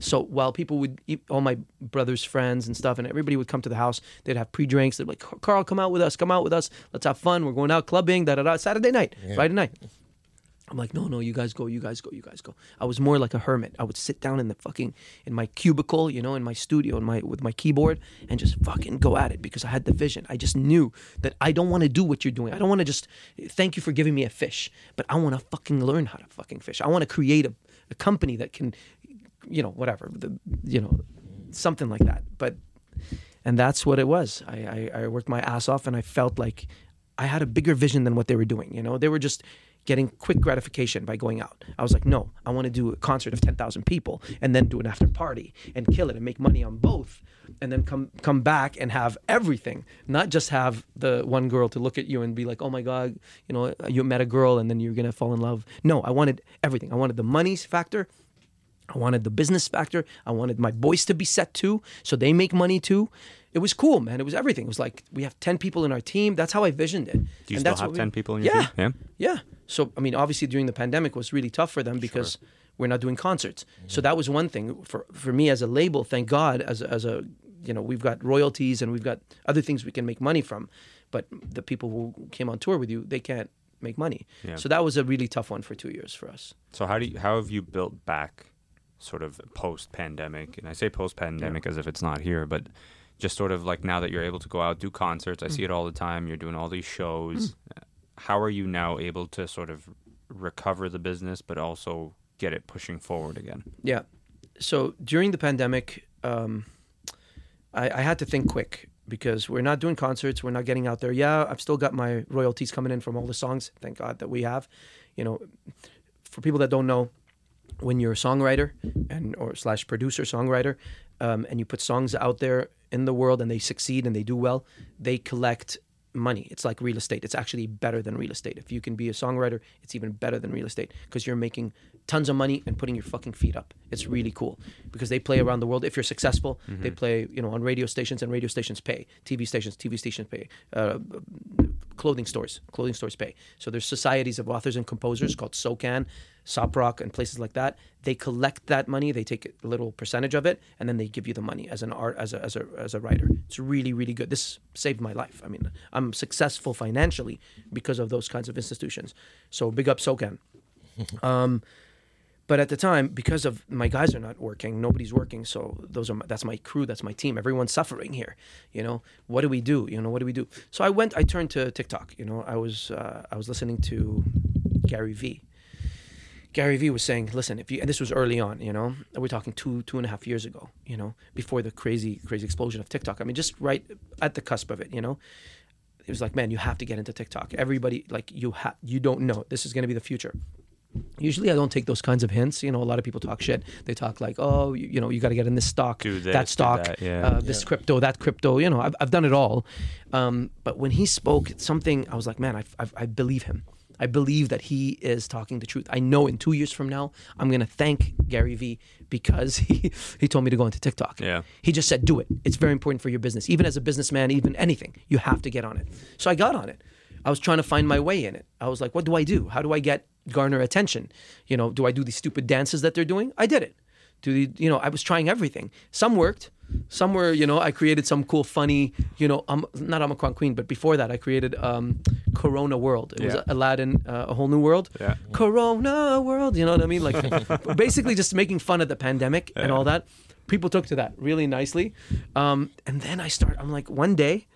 So while people would, eat, all my brother's friends and stuff, and everybody would come to the house, they'd have pre-drinks. They'd be like, "Karl, come out with us. Come out with us. Let's have fun. We're going out clubbing. Da da da. Saturday night, Friday night." I'm like, no, no, you guys go, you guys go, you guys go. I was more like a hermit. I would sit down in the fucking in my cubicle, you know, in my studio, in my with my keyboard, and just fucking go at it because I had the vision. I just knew that I don't want to do what you're doing. I don't want to just thank you for giving me a fish, but I want to fucking learn how to fucking fish. I want to create a, a company that can, you know, whatever, the, you know, something like that. But and that's what it was. I, I, I worked my ass off, and I felt like I had a bigger vision than what they were doing. You know, they were just getting quick gratification by going out. I was like, no, I want to do a concert of ten thousand people, and then do an after party and kill it and make money on both, and then come come back and have everything, not just have the one girl to look at you and be like, oh my god, you know, you met a girl and then you're gonna fall in love. No, I wanted everything. I wanted the money factor. I wanted the business factor. I wanted my boys to be set too, so they make money too. It was cool, man. It was everything. It was like we have ten people in our team. That's how I visioned it. Do you and still that's have what we- ten people in your yeah, team? yeah. Yeah. So I mean, obviously during the pandemic was really tough for them because we're not doing concerts. Mm-hmm. So that was one thing for for me as a label. Thank God, as a, as a you know, we've got royalties and we've got other things we can make money from. But the people who came on tour with you, they can't make money. Yeah. So that was a really tough one for two years for us. So how do you, how have you built back, sort of post pandemic? And I say post pandemic as if it's not here, but just sort of like now that you're able to go out do concerts. I Mm. see it all the time. You're doing all these shows. How are you now able to sort of recover the business, but also get it pushing forward again? Yeah. So during the pandemic, um, I, I had to think quick because we're not doing concerts. We're not getting out there. Yeah, I've still got my royalties coming in from all the songs. Thank God that we have. You know, for people that don't know, when you're a songwriter and or slash producer songwriter, um, and you put songs out there in the world and they succeed and they do well, they collect money. It's like real estate. It's actually better than real estate. If you can be a songwriter, it's even better than real estate because you're making tons of money and putting your fucking feet up. It's really cool because they play around the world. If you're successful, they play you know on radio stations and radio stations pay. TV stations, TV stations pay. Uh, clothing stores, clothing stores pay. So there's societies of authors and composers called SOCAN, SOPROQ, and places like that. They collect that money, they take a little percentage of it, and then they give you the money as an art as a as a as a writer. It's really really good. This saved my life. I mean, I'm successful financially because of those kinds of institutions. So big up SOCAN. Um, but at the time, because of my guys are not working, nobody's working. So those are my, that's my crew, that's my team. Everyone's suffering here. You know, what do we do? You know, what do we do? So I went, I turned to TikTok. You know, I was uh, I was listening to Gary Vee. Gary Vee was saying, listen, if you and this was early on, you know, we're talking two two and a half years ago, you know, before the crazy crazy explosion of TikTok. I mean, just right at the cusp of it, you know. It was like, man, you have to get into TikTok. Everybody, like, you have, you don't know. This is going to be the future usually I don't take those kinds of hints. You know, a lot of people talk shit. They talk like, oh, you, you know, you got to get in this stock, this, that stock, that, yeah. uh, this crypto, that crypto. You know, I've, I've done it all. Um, but when he spoke something, I was like, man, I, I, I believe him. I believe that he is talking the truth. I know in two years from now, I'm going to thank Gary Vee because he, he told me to go into TikTok. Yeah. He just said, do it. It's very important for your business. Even as a businessman, even anything, you have to get on it. So I got on it. I was trying to find my way in it. I was like, what do I do? How do I get garner attention? You know, do I do these stupid dances that they're doing? I did it. Do the, you know, I was trying everything. Some worked. Some were, you know, I created some cool, funny, you know, um, not Omicron Queen, but before that, I created um, Corona World. It was Aladdin, uh, a whole new world. Yeah. Corona World. You know what I mean? Like, basically, just making fun of the pandemic and all that. People took to that really nicely. Um, and then I start. I'm like, one day,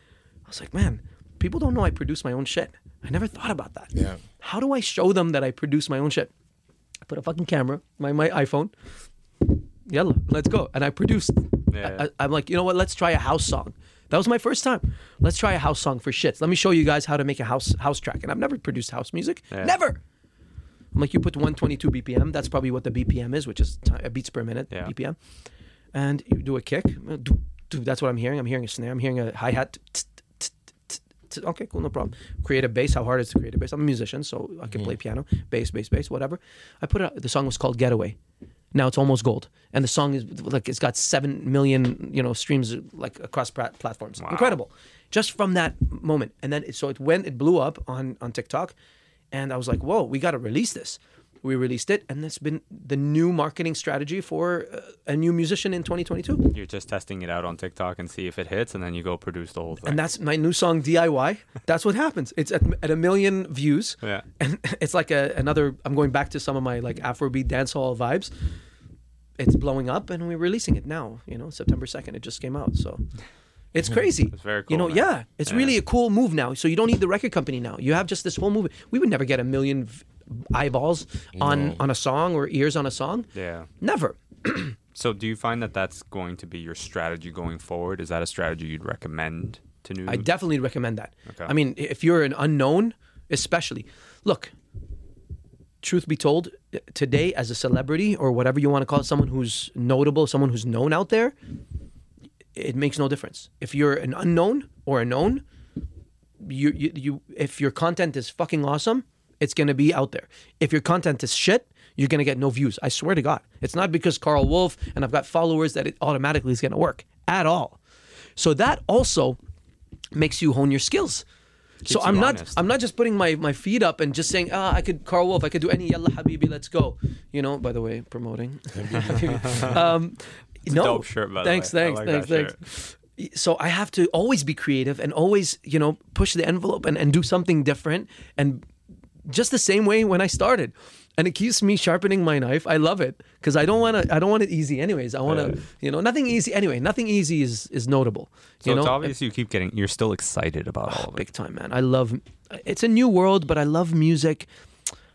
I was like, man, people don't know I produce my own shit. I never thought about that. Yeah. How do I show them that I produce my own shit? I put a fucking camera, my my iPhone. Yalla, let's go. And I produced. Yeah. I, I'm like, you know what? Let's try a house song. That was my first time. Let's try a house song for shits. Let me show you guys how to make a house house track. And I've never produced house music. Yeah. Never. I'm like, you put 122 BPM. That's probably what the BPM is, which is ti- uh, beats per minute Yeah. BPM. And you do a kick. That's what I'm hearing. I'm hearing a snare. I'm hearing a hi hat. Okay, cool, no problem. Create a bass. How hard is it to create a bass? I'm a musician, so I can play piano, bass, bass, bass, whatever. I put it. The song was called Getaway. Now it's almost gold, and the song is like it's got seven million, you know, streams like across platforms. Incredible, just from that moment. And then it, so it went, it blew up on on TikTok, and I was like, whoa, we got to release this. We released it, and that's been the new marketing strategy for uh, a new musician in 2022. You're just testing it out on TikTok and see if it hits, and then you go produce the whole thing. And that's my new song DIY. That's what happens. It's at, at a million views. Yeah. And it's like a, another. I'm going back to some of my like Afrobeat dancehall vibes. It's blowing up, and we're releasing it now. You know, September second. It just came out, so it's crazy. It's very cool. You know, man. yeah, it's Yeah. really a cool move now. So you don't need the record company now. You have just this whole movie. We would never get a million v- eyeballs on on a song or ears on a song. yeah. Never. So, do you find that that's going to be your strategy going forward? Is that a strategy you'd recommend to new? I definitely recommend that. Okay. I mean, if you're an unknown, especially, look. Truth be told, today as a celebrity or whatever you want to call it, someone who's notable, someone who's known out there, it makes no difference. If you're an unknown or a known, you you, you if your content is fucking awesome, it's gonna be out there. If your content is shit, you're gonna get no views. I swear to God, it's not because Karl Wolf and I've got followers that it automatically is gonna work at all. So that also makes you hone your skills. So I'm not honest. I'm not just putting my, my feet up and just saying ah I could Karl Wolf I could do any Yalla Habibi let's go. You know by the way promoting. Um, no dope shirt, thanks. Thanks like thanks thanks. So I have to always be creative and always you know push the envelope and, and do something different and just the same way when I started and it keeps me sharpening my knife. I love it because I don't want to I don't want it easy anyways. I want to you know nothing easy anyway nothing easy is is notable So you it's know? obvious you keep getting. You're still excited about all ah, of it. big time man. I love it's a new world but i love music.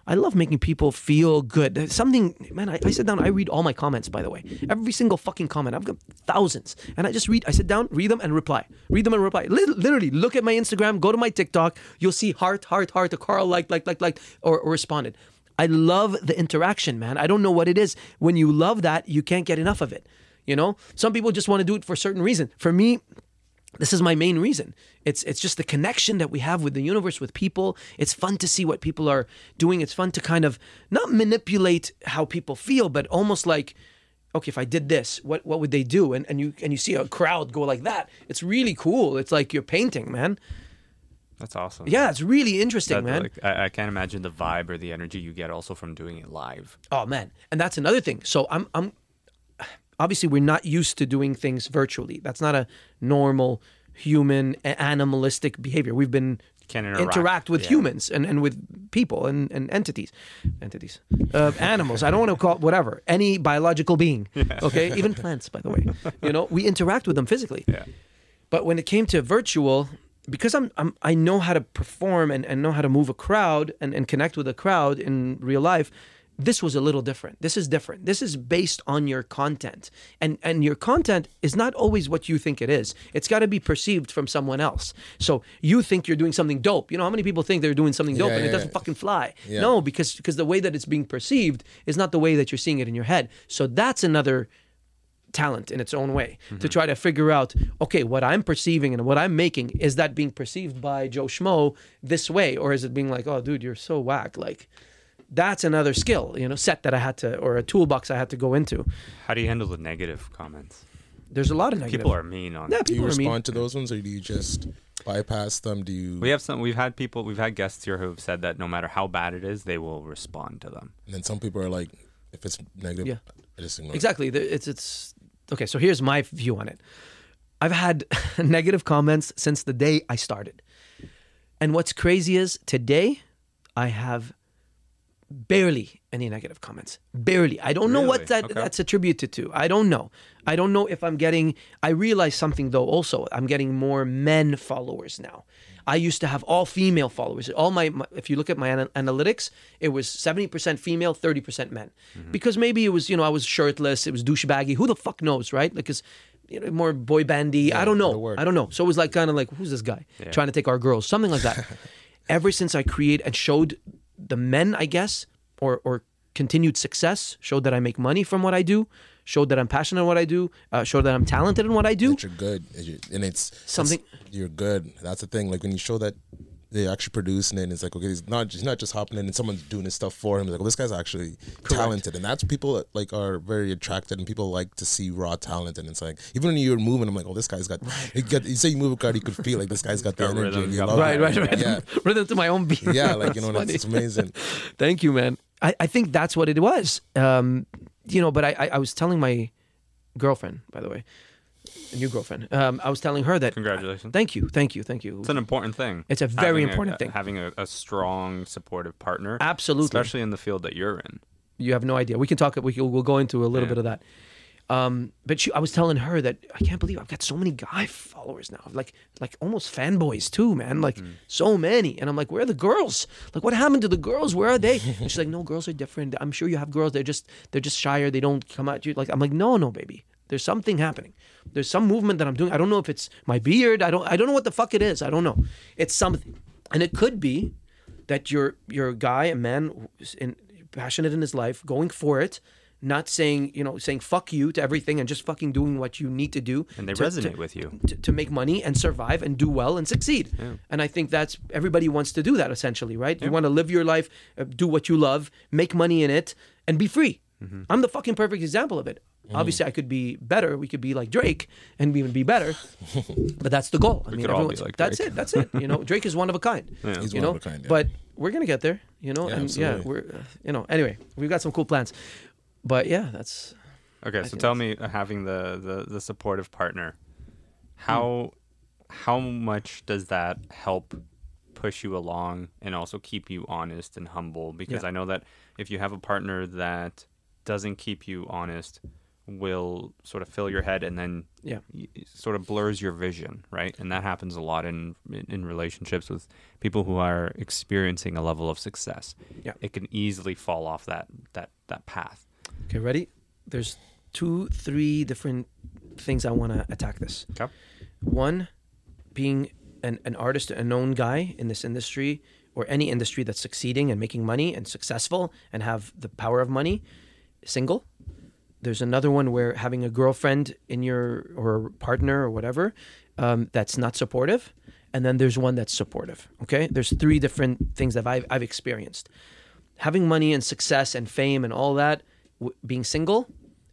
I love making people feel good. Something man I, I sit down i read all my comments by the way. Every single fucking comment. I've got thousands. And i just read i sit down read them and reply. Read them and reply. Lit- literally look at my instagram go to my tiktok. You'll see heart heart heart the karl like like like like or, or responded i love the interaction man i don't know what it is when you love that you can't get enough of it you know some people just want to do it for a certain reason for me this is my main reason. It's it's just the connection that we have with the universe, with people. It's fun to see what people are doing. It's fun to kind of not manipulate how people feel, but almost like, okay, if I did this, what what would they do? And and you and you see a crowd go like that. It's really cool. It's like you're painting, man. That's awesome. Yeah, it's really interesting, That- man. like, I, I can't imagine the vibe or the energy you get also from doing it live. Oh man, and that's another thing. So I'm I'm obviously we're not used to doing things virtually. That's not a normal human animalistic behavior. We've been Can't interact, with yeah. humans and, and with people and, and entities, entities, uh, animals. I don't want to call it whatever any biological being. Okay, even plants, by the way. You know, we interact with them physically. Yeah. But when it came to virtual, because I'm, I'm I know how to perform and, and know how to move a crowd and, and connect with a crowd in real life, this was a little different. This is different. This is based on your content. And and your content is not always what you think it is. It's got to be perceived from someone else. So you think you're doing something dope. You know how many people think they're doing something dope Yeah, and it doesn't yeah. fucking fly. Yeah. No, because because the way that it's being perceived is not the way that you're seeing it in your head. So that's another talent in its own way to mm-hmm. try to figure out okay what i'm perceiving and what i'm making is that being perceived by joe schmo this way or is it being like oh dude you're so whack like that's another skill you know set that i had to or a toolbox i had to go into How do you handle the negative comments? there's a lot of negative People are mean on. yeah it. Do you people are mean respond to those ones, or do you just bypass them? Do you? We have some. We've had people. We've had guests here who have said that no matter how bad it is, they will respond to them. and then some people are like, if it's negative, Yeah. I just ignore. it. Exactly. The- It's it's okay. So here's my view on it. I've had negative comments since the day I started, and what's crazy is today I have barely any negative comments. Barely. I don't know what that Okay. that's attributed to. I don't know. I don't know if I'm getting. I realize something though. Also, I'm getting more men followers now. I used to have all female followers. All my, my if you look at my ana- analytics, it was 70% female, 30% men. Mm-hmm. Because maybe it was, you know, I was shirtless, it was douchebaggy. Who the fuck knows, right? Because you know, more boy bandy. I don't know. I don't know. So it was like kind of like, who's this guy trying to take our girls? Something like that. Ever since I create and showed the men, I guess, or or continued success, showed that I make money from what I do, showed that I'm passionate in what I do, uh, showed that I'm talented in what I do. that you're good, and it's Something- it's- you're good. That's the thing. Like when you show that they actually producing it, and it's like okay, he's not he's not just hopping in and someone's doing his stuff for him. It's like, well, this guy's actually talented, and that's people like are very attracted, and people like to see raw talent. And it's like even when you're moving, I'm like, oh, this guy's got. You, got you say you move a card, you could feel like this guy's got the Got energy. rhythm, got love Right, right, right. Yeah, Rhythm to my own beat. yeah, like you know, That's it's, it's amazing. Thank you, man. I, I think that's what it was. Um, you know, but I, I, I was telling my girlfriend, by the way, a new girlfriend. Um, I was telling her that. Congratulations. Thank you, thank you, thank you. It's an important thing. It's a very Having important thing. Having a, a strong, supportive partner. Absolutely. Especially in the field that you're in. You have no idea. We can talk. We can, we'll go into a little Yeah. bit of that. Um, but she, I was telling her that I can't believe I've got so many guy followers now, like like almost fanboys too, man. Like Mm-hmm. so many, and I'm like, where are the girls? Like, what happened to the girls? Where are they? And she's like, no, girls are different. I'm sure you have girls. They're just they're just shyer. They don't come at you. Like I'm like, no, no, baby. There's something happening. There's some movement that I'm doing. I don't know if it's my beard. I don't. I don't know what the fuck it is. I don't know. It's something, and it could be that you're you're a guy, a man, in, passionate in his life, going for it, not saying you know saying fuck you to everything and just fucking doing what you need to do, And they to- resonate to- with you. to, to make money and survive and do well and succeed. And I think that's everybody wants to do that essentially, right? You want to live your life, uh, do what you love, make money in it, and be free. I'm the fucking perfect example of it. Obviously, I could be better. We could be like Drake and even be better, but that's the goal. I mean, could all be everyone's- like that's Drake. it. That's it. You know, Drake is one of a kind. He's you one know, of a kind, yeah. but we're gonna get there. You know, Yeah, and yeah, we're uh, you know. Anyway, we've got some cool plans, but yeah, that's Okay, so tell me, uh, having the, the the supportive partner, how how much does that help push you along and also keep you honest and humble? Because Yeah. I know that if you have a partner that doesn't keep you honest, will sort of fill your head and then Yeah. sort of blurs your vision, right? And that happens a lot in in, in relationships with people who are experiencing a level of success. Yeah. it can easily fall off that that that path. Okay. Ready? There's two, three different things I want to attack this. Okay. One, being an, an artist, a known guy in this industry or any industry that's succeeding and making money and successful and have the power of money, single. There's another one where having a girlfriend in your or partner or whatever um, that's not supportive, and then there's one that's supportive. Okay, there's three different things that I've, I've experienced. Having money and success and fame and all that, w- being single,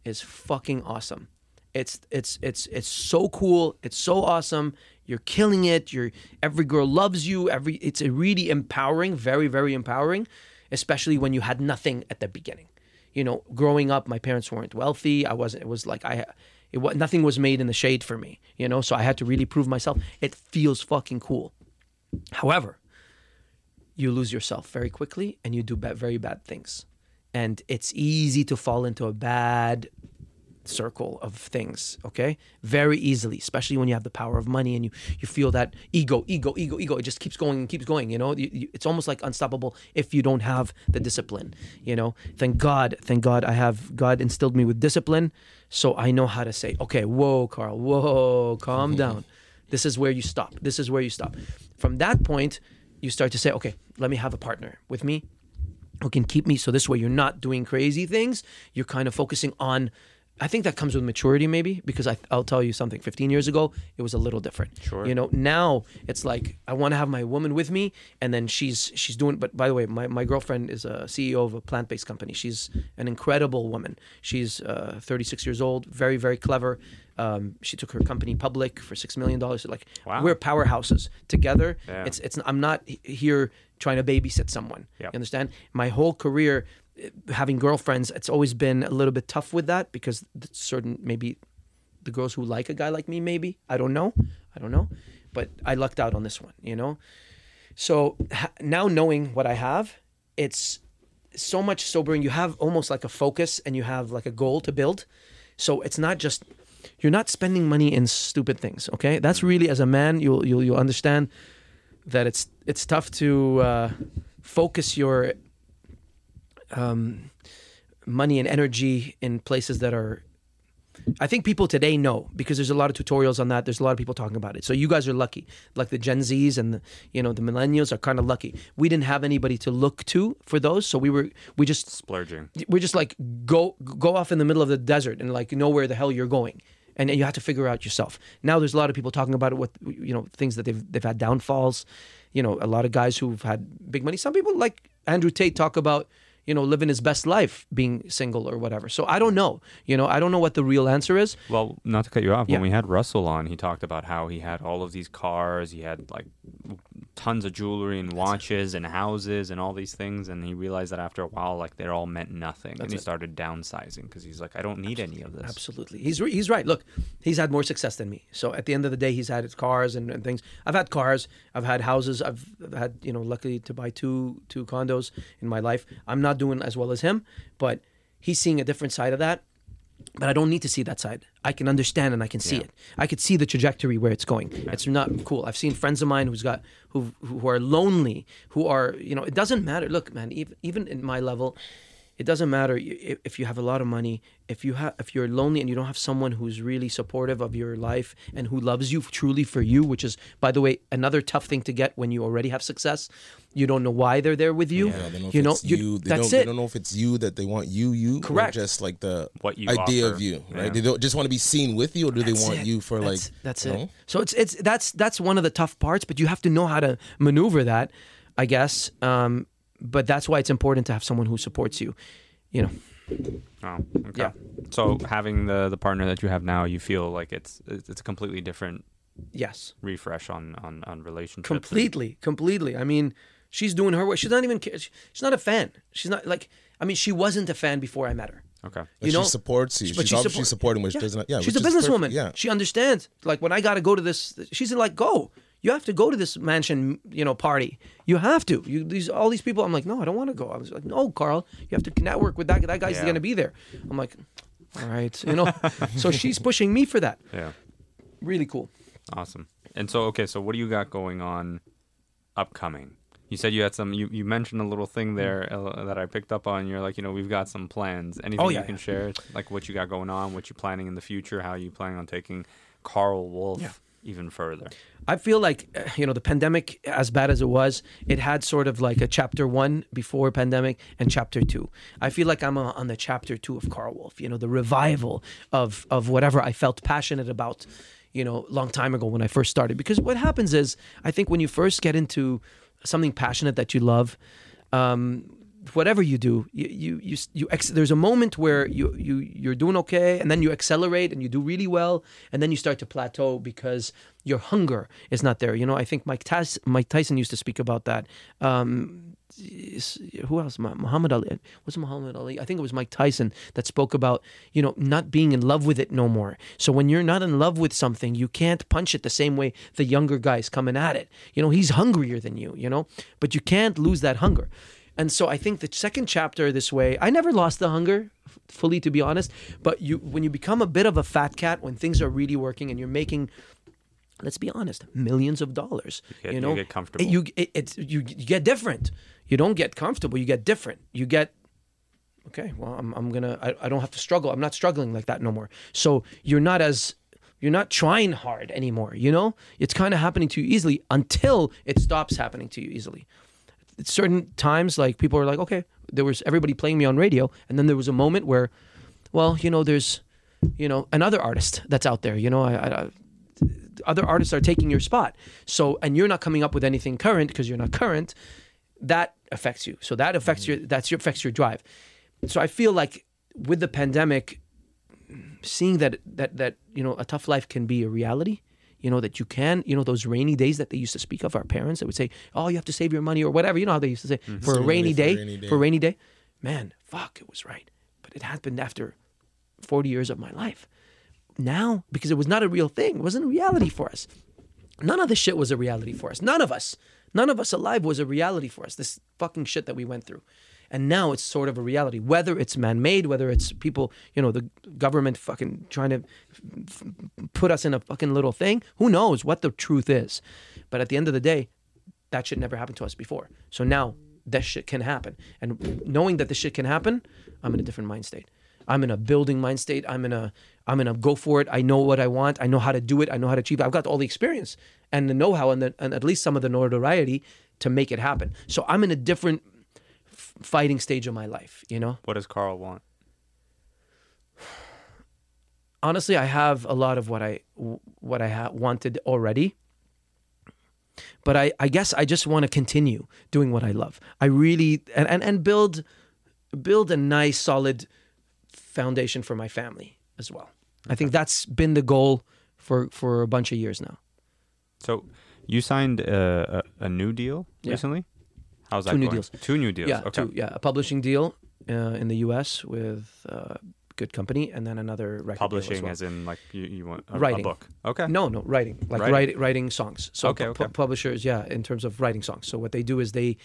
is fucking awesome. It's it's it's it's so cool. It's so awesome. You're killing it. You're every girl loves you. Every it's a really empowering, very very empowering, especially when you had nothing at the beginning. You know, growing up, my parents weren't wealthy. I wasn't. It was like I, it nothing was made in the shade for me. You know, so I had to really prove myself. It feels fucking cool. However, you lose yourself very quickly and you do ba- very bad things. And it's easy to fall into a bad circle of things, okay? Very easily, especially when you have the power of money and you, you feel that ego, ego, ego, ego. It just keeps going and keeps going, you know? You, you, it's almost like unstoppable if you don't have the discipline, you know? Thank God, thank God I have, God instilled me with discipline. So I know how to say, okay, whoa, Karl, whoa, calm down. This is where you stop. This is where you stop. From that point, you start to say, okay, let me have a partner with me who can keep me so this way you're not doing crazy things. You're kind of focusing on. I think that comes with maturity, maybe, because I, I'll tell you something. 15 years ago, it was a little different. Sure. You know, now it's like I want to have my woman with me, and then she's she's doing. But by the way, my, my girlfriend is a CEO of a plant based company. She's an incredible woman. She's uh, 36 years old, very very clever. Um, she took her company public for six million dollars. Like Wow. we're powerhouses together. Yeah. It's it's. I'm not here trying to babysit someone. Yep. You understand? My whole career, having girlfriends, it's always been a little bit tough with that because certain maybe the girls who like a guy like me, maybe I don't know, I don't know, but I lucked out on this one. You know, so now knowing what I have, it's so much sobering. You have almost like a focus and you have like a goal to build. So it's not just you're not spending money in stupid things. Okay, that's really as a man you'll you'll you'll understand that it's it's tough to uh, focus your um, money and energy in places that are. I think people today know because there's a lot of tutorials on that. There's a lot of people talking about it. So you guys are lucky, like the Gen Zs and the, you know the millennials are kind of lucky. We didn't have anybody to look to for those, so we were we just Splurging. we're just like go go off in the middle of the desert and like know where the hell you're going and you have to figure out yourself now there's a lot of people talking about it with you know things that they've they've had downfalls you know a lot of guys who've had big money some people like andrew tate talk about you know living his best life being single or whatever so i don't know you know i don't know what the real answer is Well, not to cut you off, Yeah. when we had Russell on, he talked about how he had all of these cars, he had like tons of jewelry and watches and houses and all these things, and he realized that after a while, like they're all meant nothing, and he it. started downsizing because he's like, I don't need any of this. Absolutely, he's re- he's right. Look, he's had more success than me. So at the end of the day, he's had his cars and, and things. I've had cars, I've had houses, I've, I've had you know, luckily to buy two two condos in my life. I'm not doing as well as him, but he's seeing a different side of that. But I don't need to see that side. I can understand and I can see Yeah. it. I could see the trajectory where it's going. It's not cool. I've seen friends of mine who's got who who are lonely, who are you know. It doesn't matter. Look, man. Even even in my level, it doesn't matter if, if you have a lot of money. If you have if you're lonely and you don't have someone who's really supportive of your life and who loves you truly for you, which is by the way another tough thing to get when you already have success. You don't know why they're there with you. Yeah, they don't know if you know, it's you- you. They that's don't, it. They don't know if it's you that they want you, you, Correct. or just like the What you idea offer. of you, right? Yeah. They don't just want to be seen with you, or do they want it. you for that's, like? that's you it. know? So it's it's that's that's one of the tough parts, but you have to know how to maneuver that, I guess. Um, but that's why it's important to have someone who supports you. you know, Oh, okay. Yeah. So having the the partner that you have now, you feel like it's it's it's a completely different yes, refresh on on on relationships. completely, completely. I mean, she's doing her work. She's not even. She's not a fan. She's not like. I mean, she wasn't a fan before I met her. Okay. But you know, she supports you. but She's she obviously support- supporting, which Yeah. doesn't. Yeah, she's a businesswoman. Yeah, she understands. Like when I got to go to this, she's like, "Go, you have to go to this mansion, you know, party. You have to. You these all these people." I'm like, "No, I don't want to go." I was like, "No, Karl, you have to network with that. That guy's Yeah. going to be there." I'm like, "All right, you know." so she's pushing me for that. Yeah. Really cool. Awesome. And so, okay, so what do you got going on upcoming? You said you had some. You, you mentioned a little thing there uh, that I picked up on. You're like, you know, we've got some plans. Anything Oh, yeah, you can yeah. share, like what you got going on, what you're planning in the future, how you planning on taking Karl Wolf Yeah. Even further. I feel like you know the pandemic, as bad as it was, it had sort of like a chapter one before pandemic and chapter two. I feel like I'm uh on the chapter two of Karl Wolf. You know, the revival of of whatever I felt passionate about. You know, long time ago when I first started. Because what happens is, I think when you first get into something passionate that you love, um, whatever you do, you you you, you ex- there's a moment where you you you're doing okay, and then you accelerate and you do really well, and then you start to plateau because your hunger is not there. You know, I think Mike Tyson, Mike Tyson used to speak about that. Um, who else? Muhammad Ali. Was it Muhammad Ali? I think it was Mike Tyson that spoke about you know not being in love with it no more. So when you're not in love with something, you can't punch it the same way the younger guy's coming at it. You know, he's hungrier than you. You know, but you can't lose that hunger. And so I think the second chapter this way, I never lost the hunger f- fully to be honest, but you when you become a bit of a fat cat when things are really working and you're making let's be honest, millions of dollars. get- you you know, get comfortable. You it, it's you, you get different. You don't get comfortable. You get different. You get okay. Well, I'm I'm gonna. I, I don't have to struggle. I'm not struggling like that no more. So you're not as you're not trying hard anymore. You know, it's kind of happening to you easily until it stops happening to you easily. Certain times, like people are like, okay, there was everybody playing me on radio, and then there was a moment where, well, you know, there's, you know, another artist that's out there. You know, I, I, other artists are taking your spot. So, and you're not coming up with anything current because you're not current. That affects you. So that affects your that's your affects your drive. So I feel like with the pandemic, seeing that that that you know a tough life can be a reality. You know that you can. You know those rainy days that they used to speak of. Our parents that would say, "Oh, you have to save your money or whatever." You know how they used to say mm-hmm. for a rainy money for a day, rainy day. for a rainy day. Man, fuck, it was right. But it happened after forty years of my life now because it was not a real thing. It wasn't a reality for us. None of this shit was a reality for us. None of us. None of us alive was a reality for us. This fucking shit that we went through. And now it's sort of a reality. Whether it's man made, whether it's people, you know, the government fucking trying to f- put us in a fucking little thing, who knows what the truth is. But at the end of the day, that shit never happened to us before. So now that shit can happen. And knowing that this shit can happen, I'm in a different mind state. I'm in a building mind state. I'm in a I'm in a go for it. I know what I want. I know how to do it. I know how to achieve it. I've got all the experience and the know-how and, the, and at least some of the notoriety to make it happen. So I'm in a different fighting stage of my life, you know? What does Karl want? honestly, I have a lot of what I what I ha- wanted already. But I, I guess I just want to continue doing what I love. I really and, and, and build build a nice solid foundation for my family as well. I think that's been the goal for for a bunch of years now. So you signed a, a, a new deal Yeah. recently. How's that Two new going? deals. Two new deals. Yeah, okay. two, yeah, a publishing deal uh, in the U.S. with uh, good company, and then another record deal as Publishing, well. as in like you, you want a, a book. Okay. No, no, writing, like Writing. writing, writing songs. So Okay, okay. pu- publishers, yeah, in terms of writing songs. So what they do is they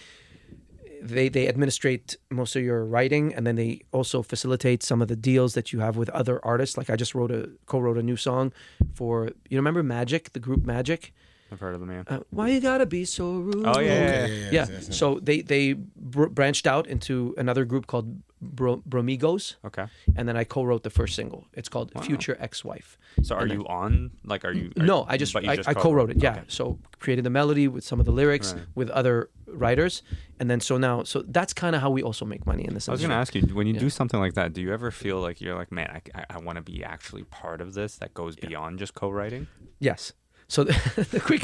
they they administrate most of your writing, and then they also facilitate some of the deals that you have with other artists. Like I just wrote a co-wrote a new song for you remember Magic, the group Magic. I've heard of them. Yeah. Uh, Why you gotta be so rude? Oh, yeah, yeah, Okay, yeah. yeah, yeah. yes, yes. So they they br- branched out into another group called Bro- Bromigos, Okay. and then I co-wrote the first single. It's called Wow. Future Ex-Wife. So are And then- you on? Like, are you? Are, No, I just but you I, just I co-wrote it. Yeah, Okay. so created the melody with some of the lyrics Right. with other writers, and then so now so that's kind of how we also make money in this. I was gonna ask you when you Yeah. do something like that. Do you ever feel like you're like, man, I, I, I want to be actually part of this that goes beyond just co-writing? Yes, So the, the quick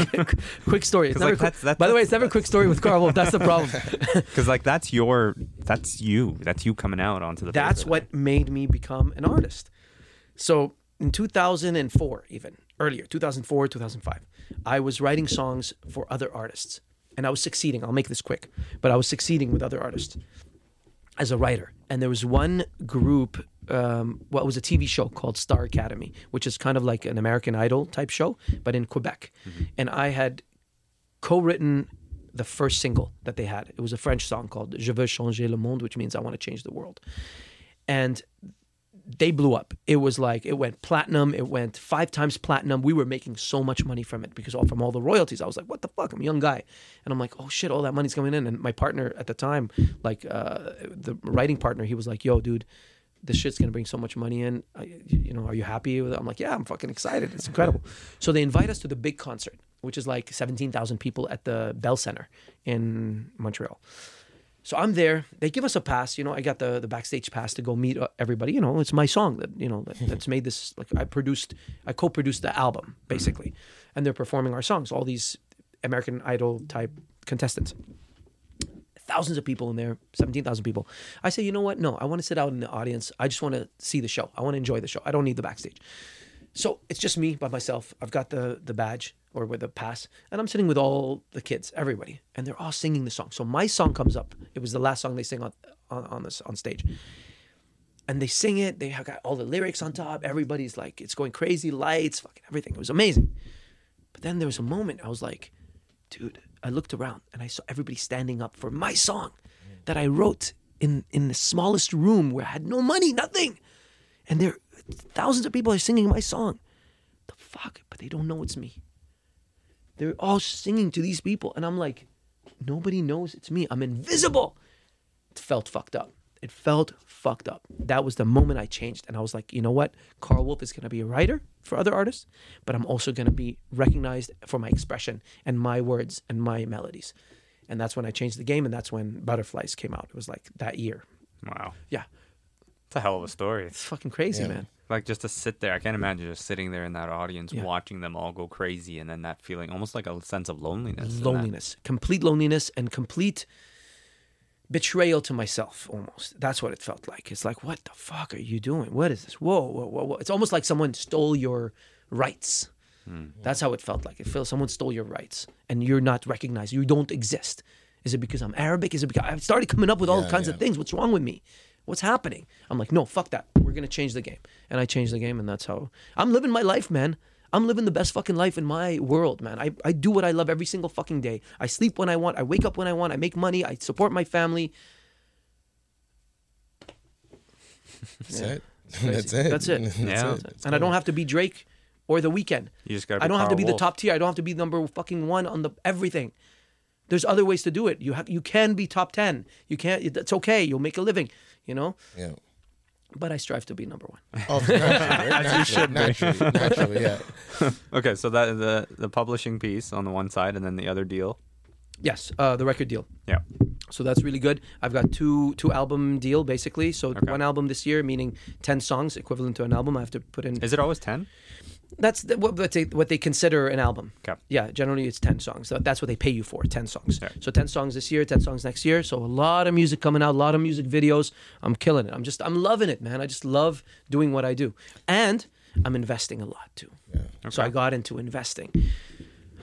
quick story. It's never like, quick- that's- that's- by the way, it's never a quick story with Karl Wolf. That's the problem. Because like that's your, that's you, that's you coming out onto the. That's what made me become an artist. So in 2004, even earlier, 2004, 2005, I was writing songs for other artists, and I was succeeding. I'll make this quick, but I was succeeding with other artists as a writer. And there was one group. Um, well, it was a TV show called Star Academy, which is kind of like an American Idol type show, but in Quebec. And I had co-written the first single that they had. It was a French song called "Je veux changer le monde," which means I want to change the world. And they blew up. It was like it went platinum. It went five times platinum. We were making so much money from it because all from all the royalties. I was like, "What the fuck?" I'm a young guy, and I'm like, "Oh shit!" All that money's coming in. And my partner at the time, like uh, the writing partner, he was like, "Yo, dude." This shit's gonna bring so much money in. Uh, You know, are you happy with it? I'm like, yeah, I'm fucking excited. It's incredible. so they invite us to the big concert, which is like 17,000 people at the Bell Center in Montreal. So I'm there. They give us a pass. You know, I got the the backstage pass to go meet uh, everybody. You know, it's my song that you know that, that's made this. Like I produced, I co-produced the album basically, and they're performing our songs. All these American Idol type contestants. Thousands of people in there, seventeen thousand people. I say, you know what? No, I want to sit out in the audience. I just want to see the show. I want to enjoy the show. I don't need the backstage. So it's just me by myself. I've got the the badge or with the pass, and I'm sitting with all the kids, everybody, and they're all singing the song. So my song comes up. It was the last song they sing on on, on this on stage, and they sing it. They have got all the lyrics on top. Everybody's like, it's going crazy, lights, fucking everything. It was amazing. But then there was a moment I was like, dude. I looked around and I saw everybody standing up for my song that I wrote in in the smallest room where I had no money, nothing, and there thousands of people are singing my song. The fuck? But they don't know it's me. They're all singing to these people, and I'm like, nobody knows it's me. I'm invisible. It felt fucked up. It felt fucked up. That was the moment I changed, and I was like, you know what? Karl Wolf is gonna be a writer for other artists, but I'm also gonna be recognized for my expression and my words and my melodies. And that's when I changed the game, and that's when Butterflies came out. It was like that year. Wow, Yeah, it's a hell of a story. it's fucking crazy, Yeah. man. Like just to sit there, I can't imagine just sitting there in that audience, Yeah. watching them all go crazy, and then that feeling, almost like a sense of loneliness. loneliness, complete loneliness, and complete betrayal to myself. Almost that's what it felt like. It's like, what the fuck are you doing? What is this? Whoa, whoa, whoa! whoa. It's almost like someone stole your rights. Hmm. That's how it felt like. It feels someone stole your rights, and you're not recognized. You don't exist. Is it because I'm Arabic? Is it because I started coming up with all Yeah, kinds yeah. of things? What's wrong with me? What's happening? I'm like, no, fuck that. We're gonna change the game, and I changed the game, and that's how I'm living my life, man. I'm living the best fucking life in my world, man. I, I do what I love every single fucking day. I sleep when I want. I wake up when I want. I make money. I support my family. That's it. That's it. That's it. That's Yeah. it. It's and I don't have to be Drake or The Weeknd. You just gotta. I don't have to Karl be the top tier. I don't have to be number fucking one on the everything. There's other ways to do it. You have you can be top ten. You can't. It's okay. You'll make a living. You know. Yeah. But I strive to be number one. Oh, naturally, right? naturally, naturally, naturally, yeah. Okay, so that the the publishing piece on the one side, and then the other deal. Yes, uh, the record deal. Yeah. So that's really good. I've got two two album deal basically. So Okay. one album this year, meaning ten songs, equivalent to an album. I have to put in. Is it always ten? That's the, what, what they what they consider an album. Okay. Yeah, generally it's ten songs. So that's what they pay you for, ten songs. Yeah. So ten songs this year, ten songs next year. So a lot of music coming out, a lot of music videos. I'm killing it. I'm just I'm loving it, man. I just love doing what I do, and I'm investing a lot too. So I got into investing,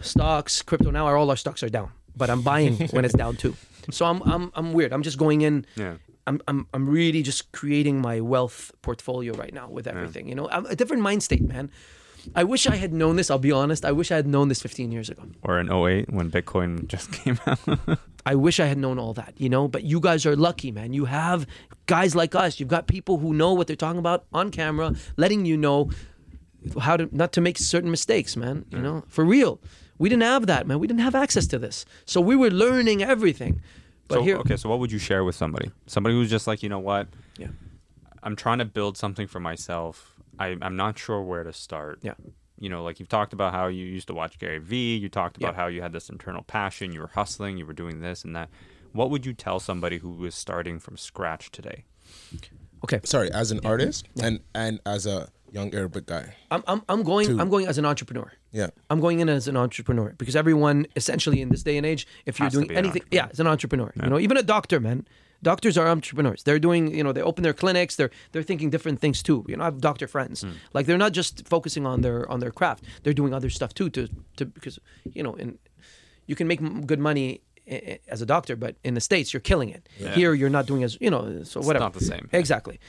stocks, crypto. Now all our stocks are down, but I'm buying when it's down too. So I'm I'm I'm weird. I'm just going in. Yeah. I'm, I'm, I'm really just creating my wealth portfolio right now with everything. You know, I'm a different mind state, man. I wish I had known this. I'll be honest. I wish I had known this 15 years ago. Or in 08 when Bitcoin just came out. I wish I had known all that, you know. But you guys are lucky, man. You have guys like us. You've got people who know what they're talking about on camera, letting you know how to not to make certain mistakes, man. You know, for real. We didn't have that, man. We didn't have access to this, so we were learning everything. But so, here, okay, so what would you share with somebody? Somebody who's just like, you know what? yeah, I'm trying to build something for myself. I, I'm not sure where to start. yeah, You know, like you've talked about how you used to watch Gary Vee. You talked about Yeah. how you had this internal passion. You were hustling. You were doing this and that. What would you tell somebody who is starting from scratch today? okay. Sorry, as an artist and and as a young Arabic guy. I'm I'm, I'm going To- I'm going as an entrepreneur. Yeah. I'm going in as an entrepreneur because everyone, essentially, in this day and age, if you're doing be an anything, yeah, as an entrepreneur. You know, even a doctor, man. Doctors are entrepreneurs. They're doing, you know, they open their clinics. They're they're thinking different things too. You know, I have doctor friends. Hmm. Like they're not just focusing on their on their craft. They're doing other stuff too. To to because you know, in you can make good money i- i- as a doctor, but in the states you're killing it. Here you're not doing as you know. So whatever. not the same. Exactly.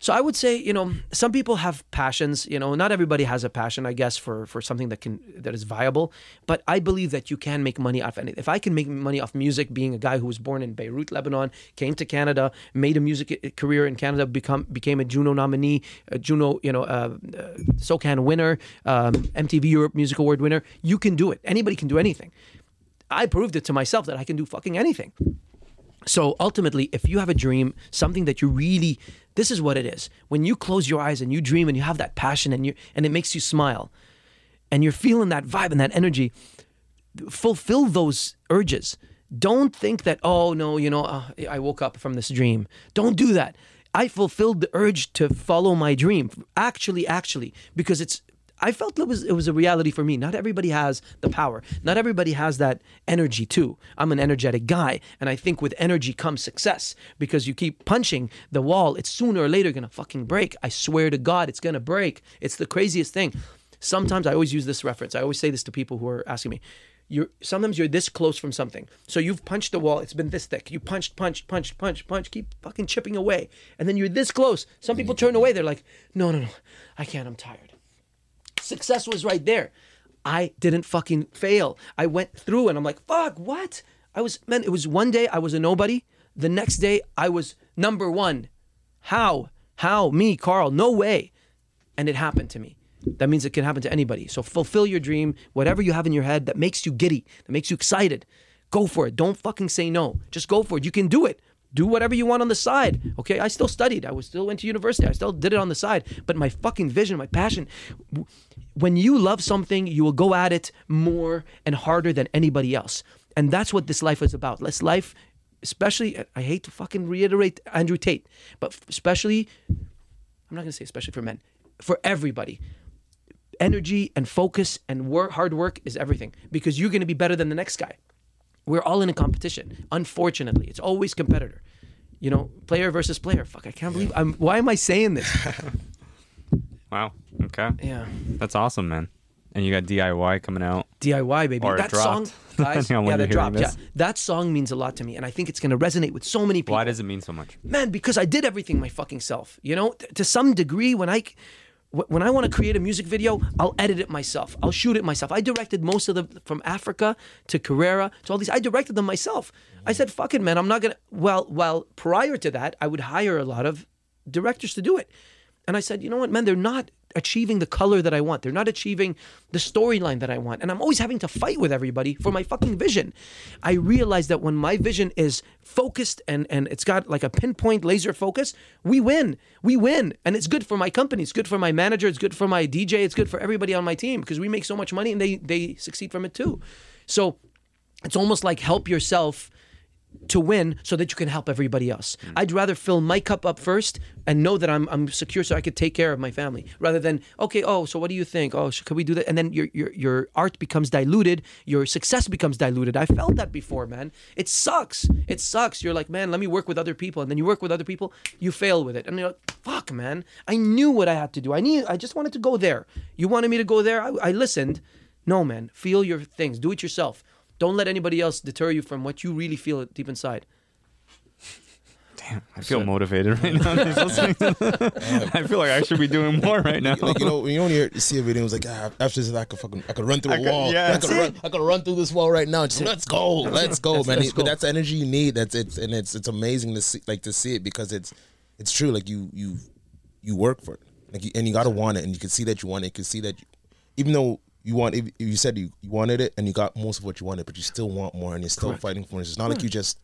So I would say, you know, some people have passions. You know, not everybody has a passion, I guess, for for something that can that is viable. But I believe that you can make money off anything. If I can make money off music, being a guy who was born in Beirut, Lebanon, came to Canada, made a music career in Canada, become became a Juno nominee, a Juno, you know, uh, uh, SOCAN winner, um, MTV Europe Music Award winner. You can do it. Anybody can do anything. I proved it to myself that I can do fucking anything. So ultimately, if you have a dream, something that you really, this is what it is. When you close your eyes and you dream and you have that passion and you and it makes you smile, and you're feeling that vibe and that energy, fulfill those urges. Don't think that oh no, you know, uh, I woke up from this dream. Don't do that. I fulfilled the urge to follow my dream. Actually, actually, because it's I felt it was it was a reality for me. Not everybody has the power. Not everybody has that energy too. I'm an energetic guy, and I think with energy comes success because you keep punching the wall. It's sooner or later gonna fucking break. I swear to God, it's gonna break. It's the craziest thing. Sometimes I always use this reference. I always say this to people who are asking me. You're sometimes you're this close from something. So you've punched the wall. It's been this thick. You punched, punched, punched, punched, punched. Keep fucking chipping away, and then you're this close. Some people turn away. They're like, no, no, no, I can't. I'm tired. Success was right there. I didn't fucking fail. I went through and I'm like, fuck, what? I was, man, it was one day I was a nobody. The next day I was number one. How? How? Me, Karl, no way. And it happened to me. That means it can happen to anybody. So fulfill your dream, whatever you have in your head that makes you giddy, that makes you excited. Go for it. Don't fucking say no. Just go for it. You can do it. Do whatever you want on the side. Okay, I still studied. I was still went to university. I still did it on the side. But my fucking vision, my passion, when you love something, you will go at it more and harder than anybody else. And that's what this life is about. This life, especially, I hate to fucking reiterate Andrew Tate, but especially, I'm not gonna say especially for men, for everybody energy and focus and work, hard work is everything because you're going to be better than the next guy. We're all in a competition. Unfortunately, it's always competitor. You know, player versus player. Fuck, I can't believe. I'm. Why am I saying this? Wow. Okay. Yeah, That's awesome, man. And you got DIY coming out. DIY baby. Or that song, dropped, guys. depending yeah, that dropped. Yeah, that song means a lot to me, and I think it's going to resonate with so many people. Why does it mean so much? man because i did everything my fucking self you know T- to some degree when i when i want to create a music video i'll edit it myself. I'll shoot it myself. I directed most of the from africa to carrera to all these. I directed them myself. I said fuck it man i'm not gonna well well prior to that i would hire a lot of directors to do it. And i said you know what man they're not achieving the color that I want. They're not achieving the storyline that I want. And I'm always having to fight with everybody for my fucking vision. I realize that when my vision is focused and, and it's got like a pinpoint laser focus, we win. We win. And it's good for my company. It's good for my manager. It's good for my DJ. It's good for everybody on my team because we make so much money and they, they succeed from it too. So it's almost like help yourself to win so that you can help everybody else. Mm. I'd rather fill my cup up first and know that I'm, I'm secure so I could take care of my family rather than, okay, oh, so what do you think? Oh, sh- could we do that? And then your, your, your art becomes diluted, your success becomes diluted. I felt that before, man. It sucks. It sucks. You're like, man, let me work with other people. And then you work with other people, you fail with it. And you're like, fuck, man. I knew what I had to do. I knew, I just wanted to go there. You wanted me to go there? I, I listened. No, man. Feel your things. Do it yourself. Don't let anybody else deter you from what you really feel deep inside. Damn, I feel motivated right now. just listening. I feel like I should be doing more right now. like you know, when you only hear, see a video, it's like ah, after this, I could fucking, I could run through a could- wall. yeah. I could run, I could run through this wall right now. Just, let's go, let's go, man. let's But that's the energy you need. That's it's and it's it's amazing to see, like to see it because it's it's true. Like you you you work for it, like you, and you gotta want it, and you can see that you want it. You can see that you, even though you want, if you said you, you wanted it and you got most of what you wanted, but you still want more, and you're still fighting for it. It's not like hmm. you just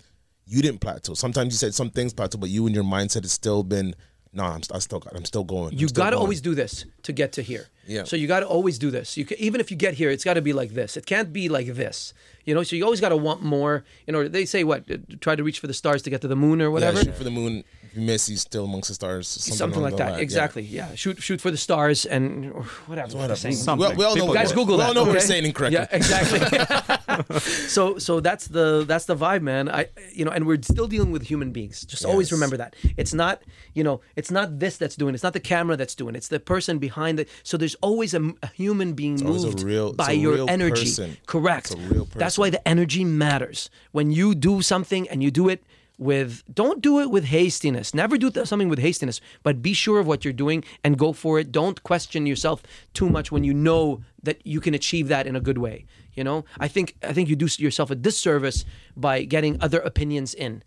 you didn't plateau. Sometimes you said some things plateau, but you and your mindset has still been no, I'm, I still I'm still going. You got to always do this to get to here. Yeah. So you got to always do this. You can, even if you get here, it's got to be like this. It can't be like this. You know. So you always got to want more. You know. They say what? Try to reach for the stars to get to the moon or Yeah, whatever. shoot for the moon. If you miss, he's still amongst the stars. Something, Something like that. line. Exactly. Yeah. Shoot. Shoot for the stars and or whatever. they're Whatever. saying. Something. We, we all know. People- what- Guys, Google we that. all know we're okay? saying incorrectly. Yeah, exactly. so, so that's the that's the vibe, man. I, you know, and we're still dealing with human beings. Just always remember that it's not, you know, it's not this that's doing. it. It's not the camera that's doing. it. It's the person behind it. So there's always a, a human being always a moved real- it's by a your real energy. person. Correct. It's a real That's why the energy matters. When you do something and you do it with don't do it with hastiness. Never do something with hastiness but be sure of what you're doing and go for it. Don't question yourself too much when you know that you can achieve that in a good way you know? I think i think you do yourself a disservice by getting other opinions in.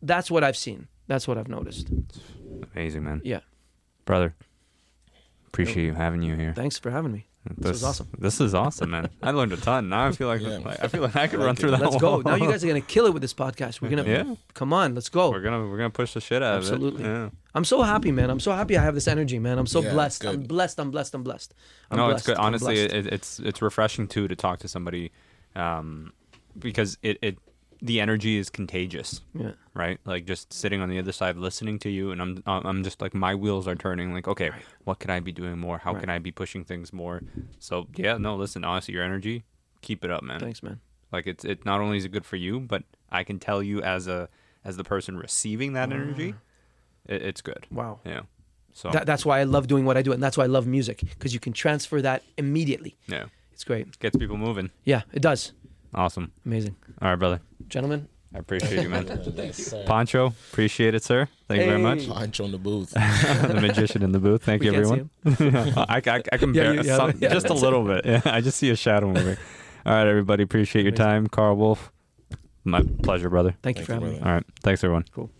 That's what i've seen. That's what i've noticed. Amazing, man. yeah. Brother, appreciate you having you here. thanks for having me this, was awesome This is awesome, man. I learned a ton. Now I feel like, Yeah. like I feel like I could run through it. that. let's go now you guys are gonna kill it with this podcast we're gonna Yeah. come on let's go We're gonna we're gonna push the shit out Absolutely. of it. Yeah. I'm so happy, man. I'm so happy I have this energy, man. I'm so Yeah, blessed. I'm blessed. I'm blessed. I'm blessed. I'm no, blessed. it's good. Honestly, it, it's it's refreshing too to talk to somebody, um, because it it the energy is contagious, yeah. right? Like just sitting on the other side, listening to you, and I'm I'm just like my wheels are turning. Like, okay, what could I be doing more? How Right. can I be pushing things more? So yeah, no, listen, honestly, your energy, keep it up, man. Thanks, man. Like it's it not only is it good for you, but I can tell you as a as the person receiving that energy, mm. it, it's good. Wow. Yeah. So That, that's why I love doing what I do, and that's why I love music because you can transfer that immediately. yeah, It's great. gets people moving. Yeah, it does. Awesome. Amazing, All right, brother. gentlemen. I appreciate you, man. Yes, sir. Poncho, appreciate it, sir. Thank you very much. Hey. Punch on the booth. the magician in the booth. Thank We you, everyone. I, I, I can Yeah, bear you- yeah, some, yeah, just a that's little bit. Yeah, I just see a shadow moving. All right, everybody. Appreciate your time. Karl Wolf. My pleasure, brother. Thank you for having me. All right. Thanks, everyone. Cool.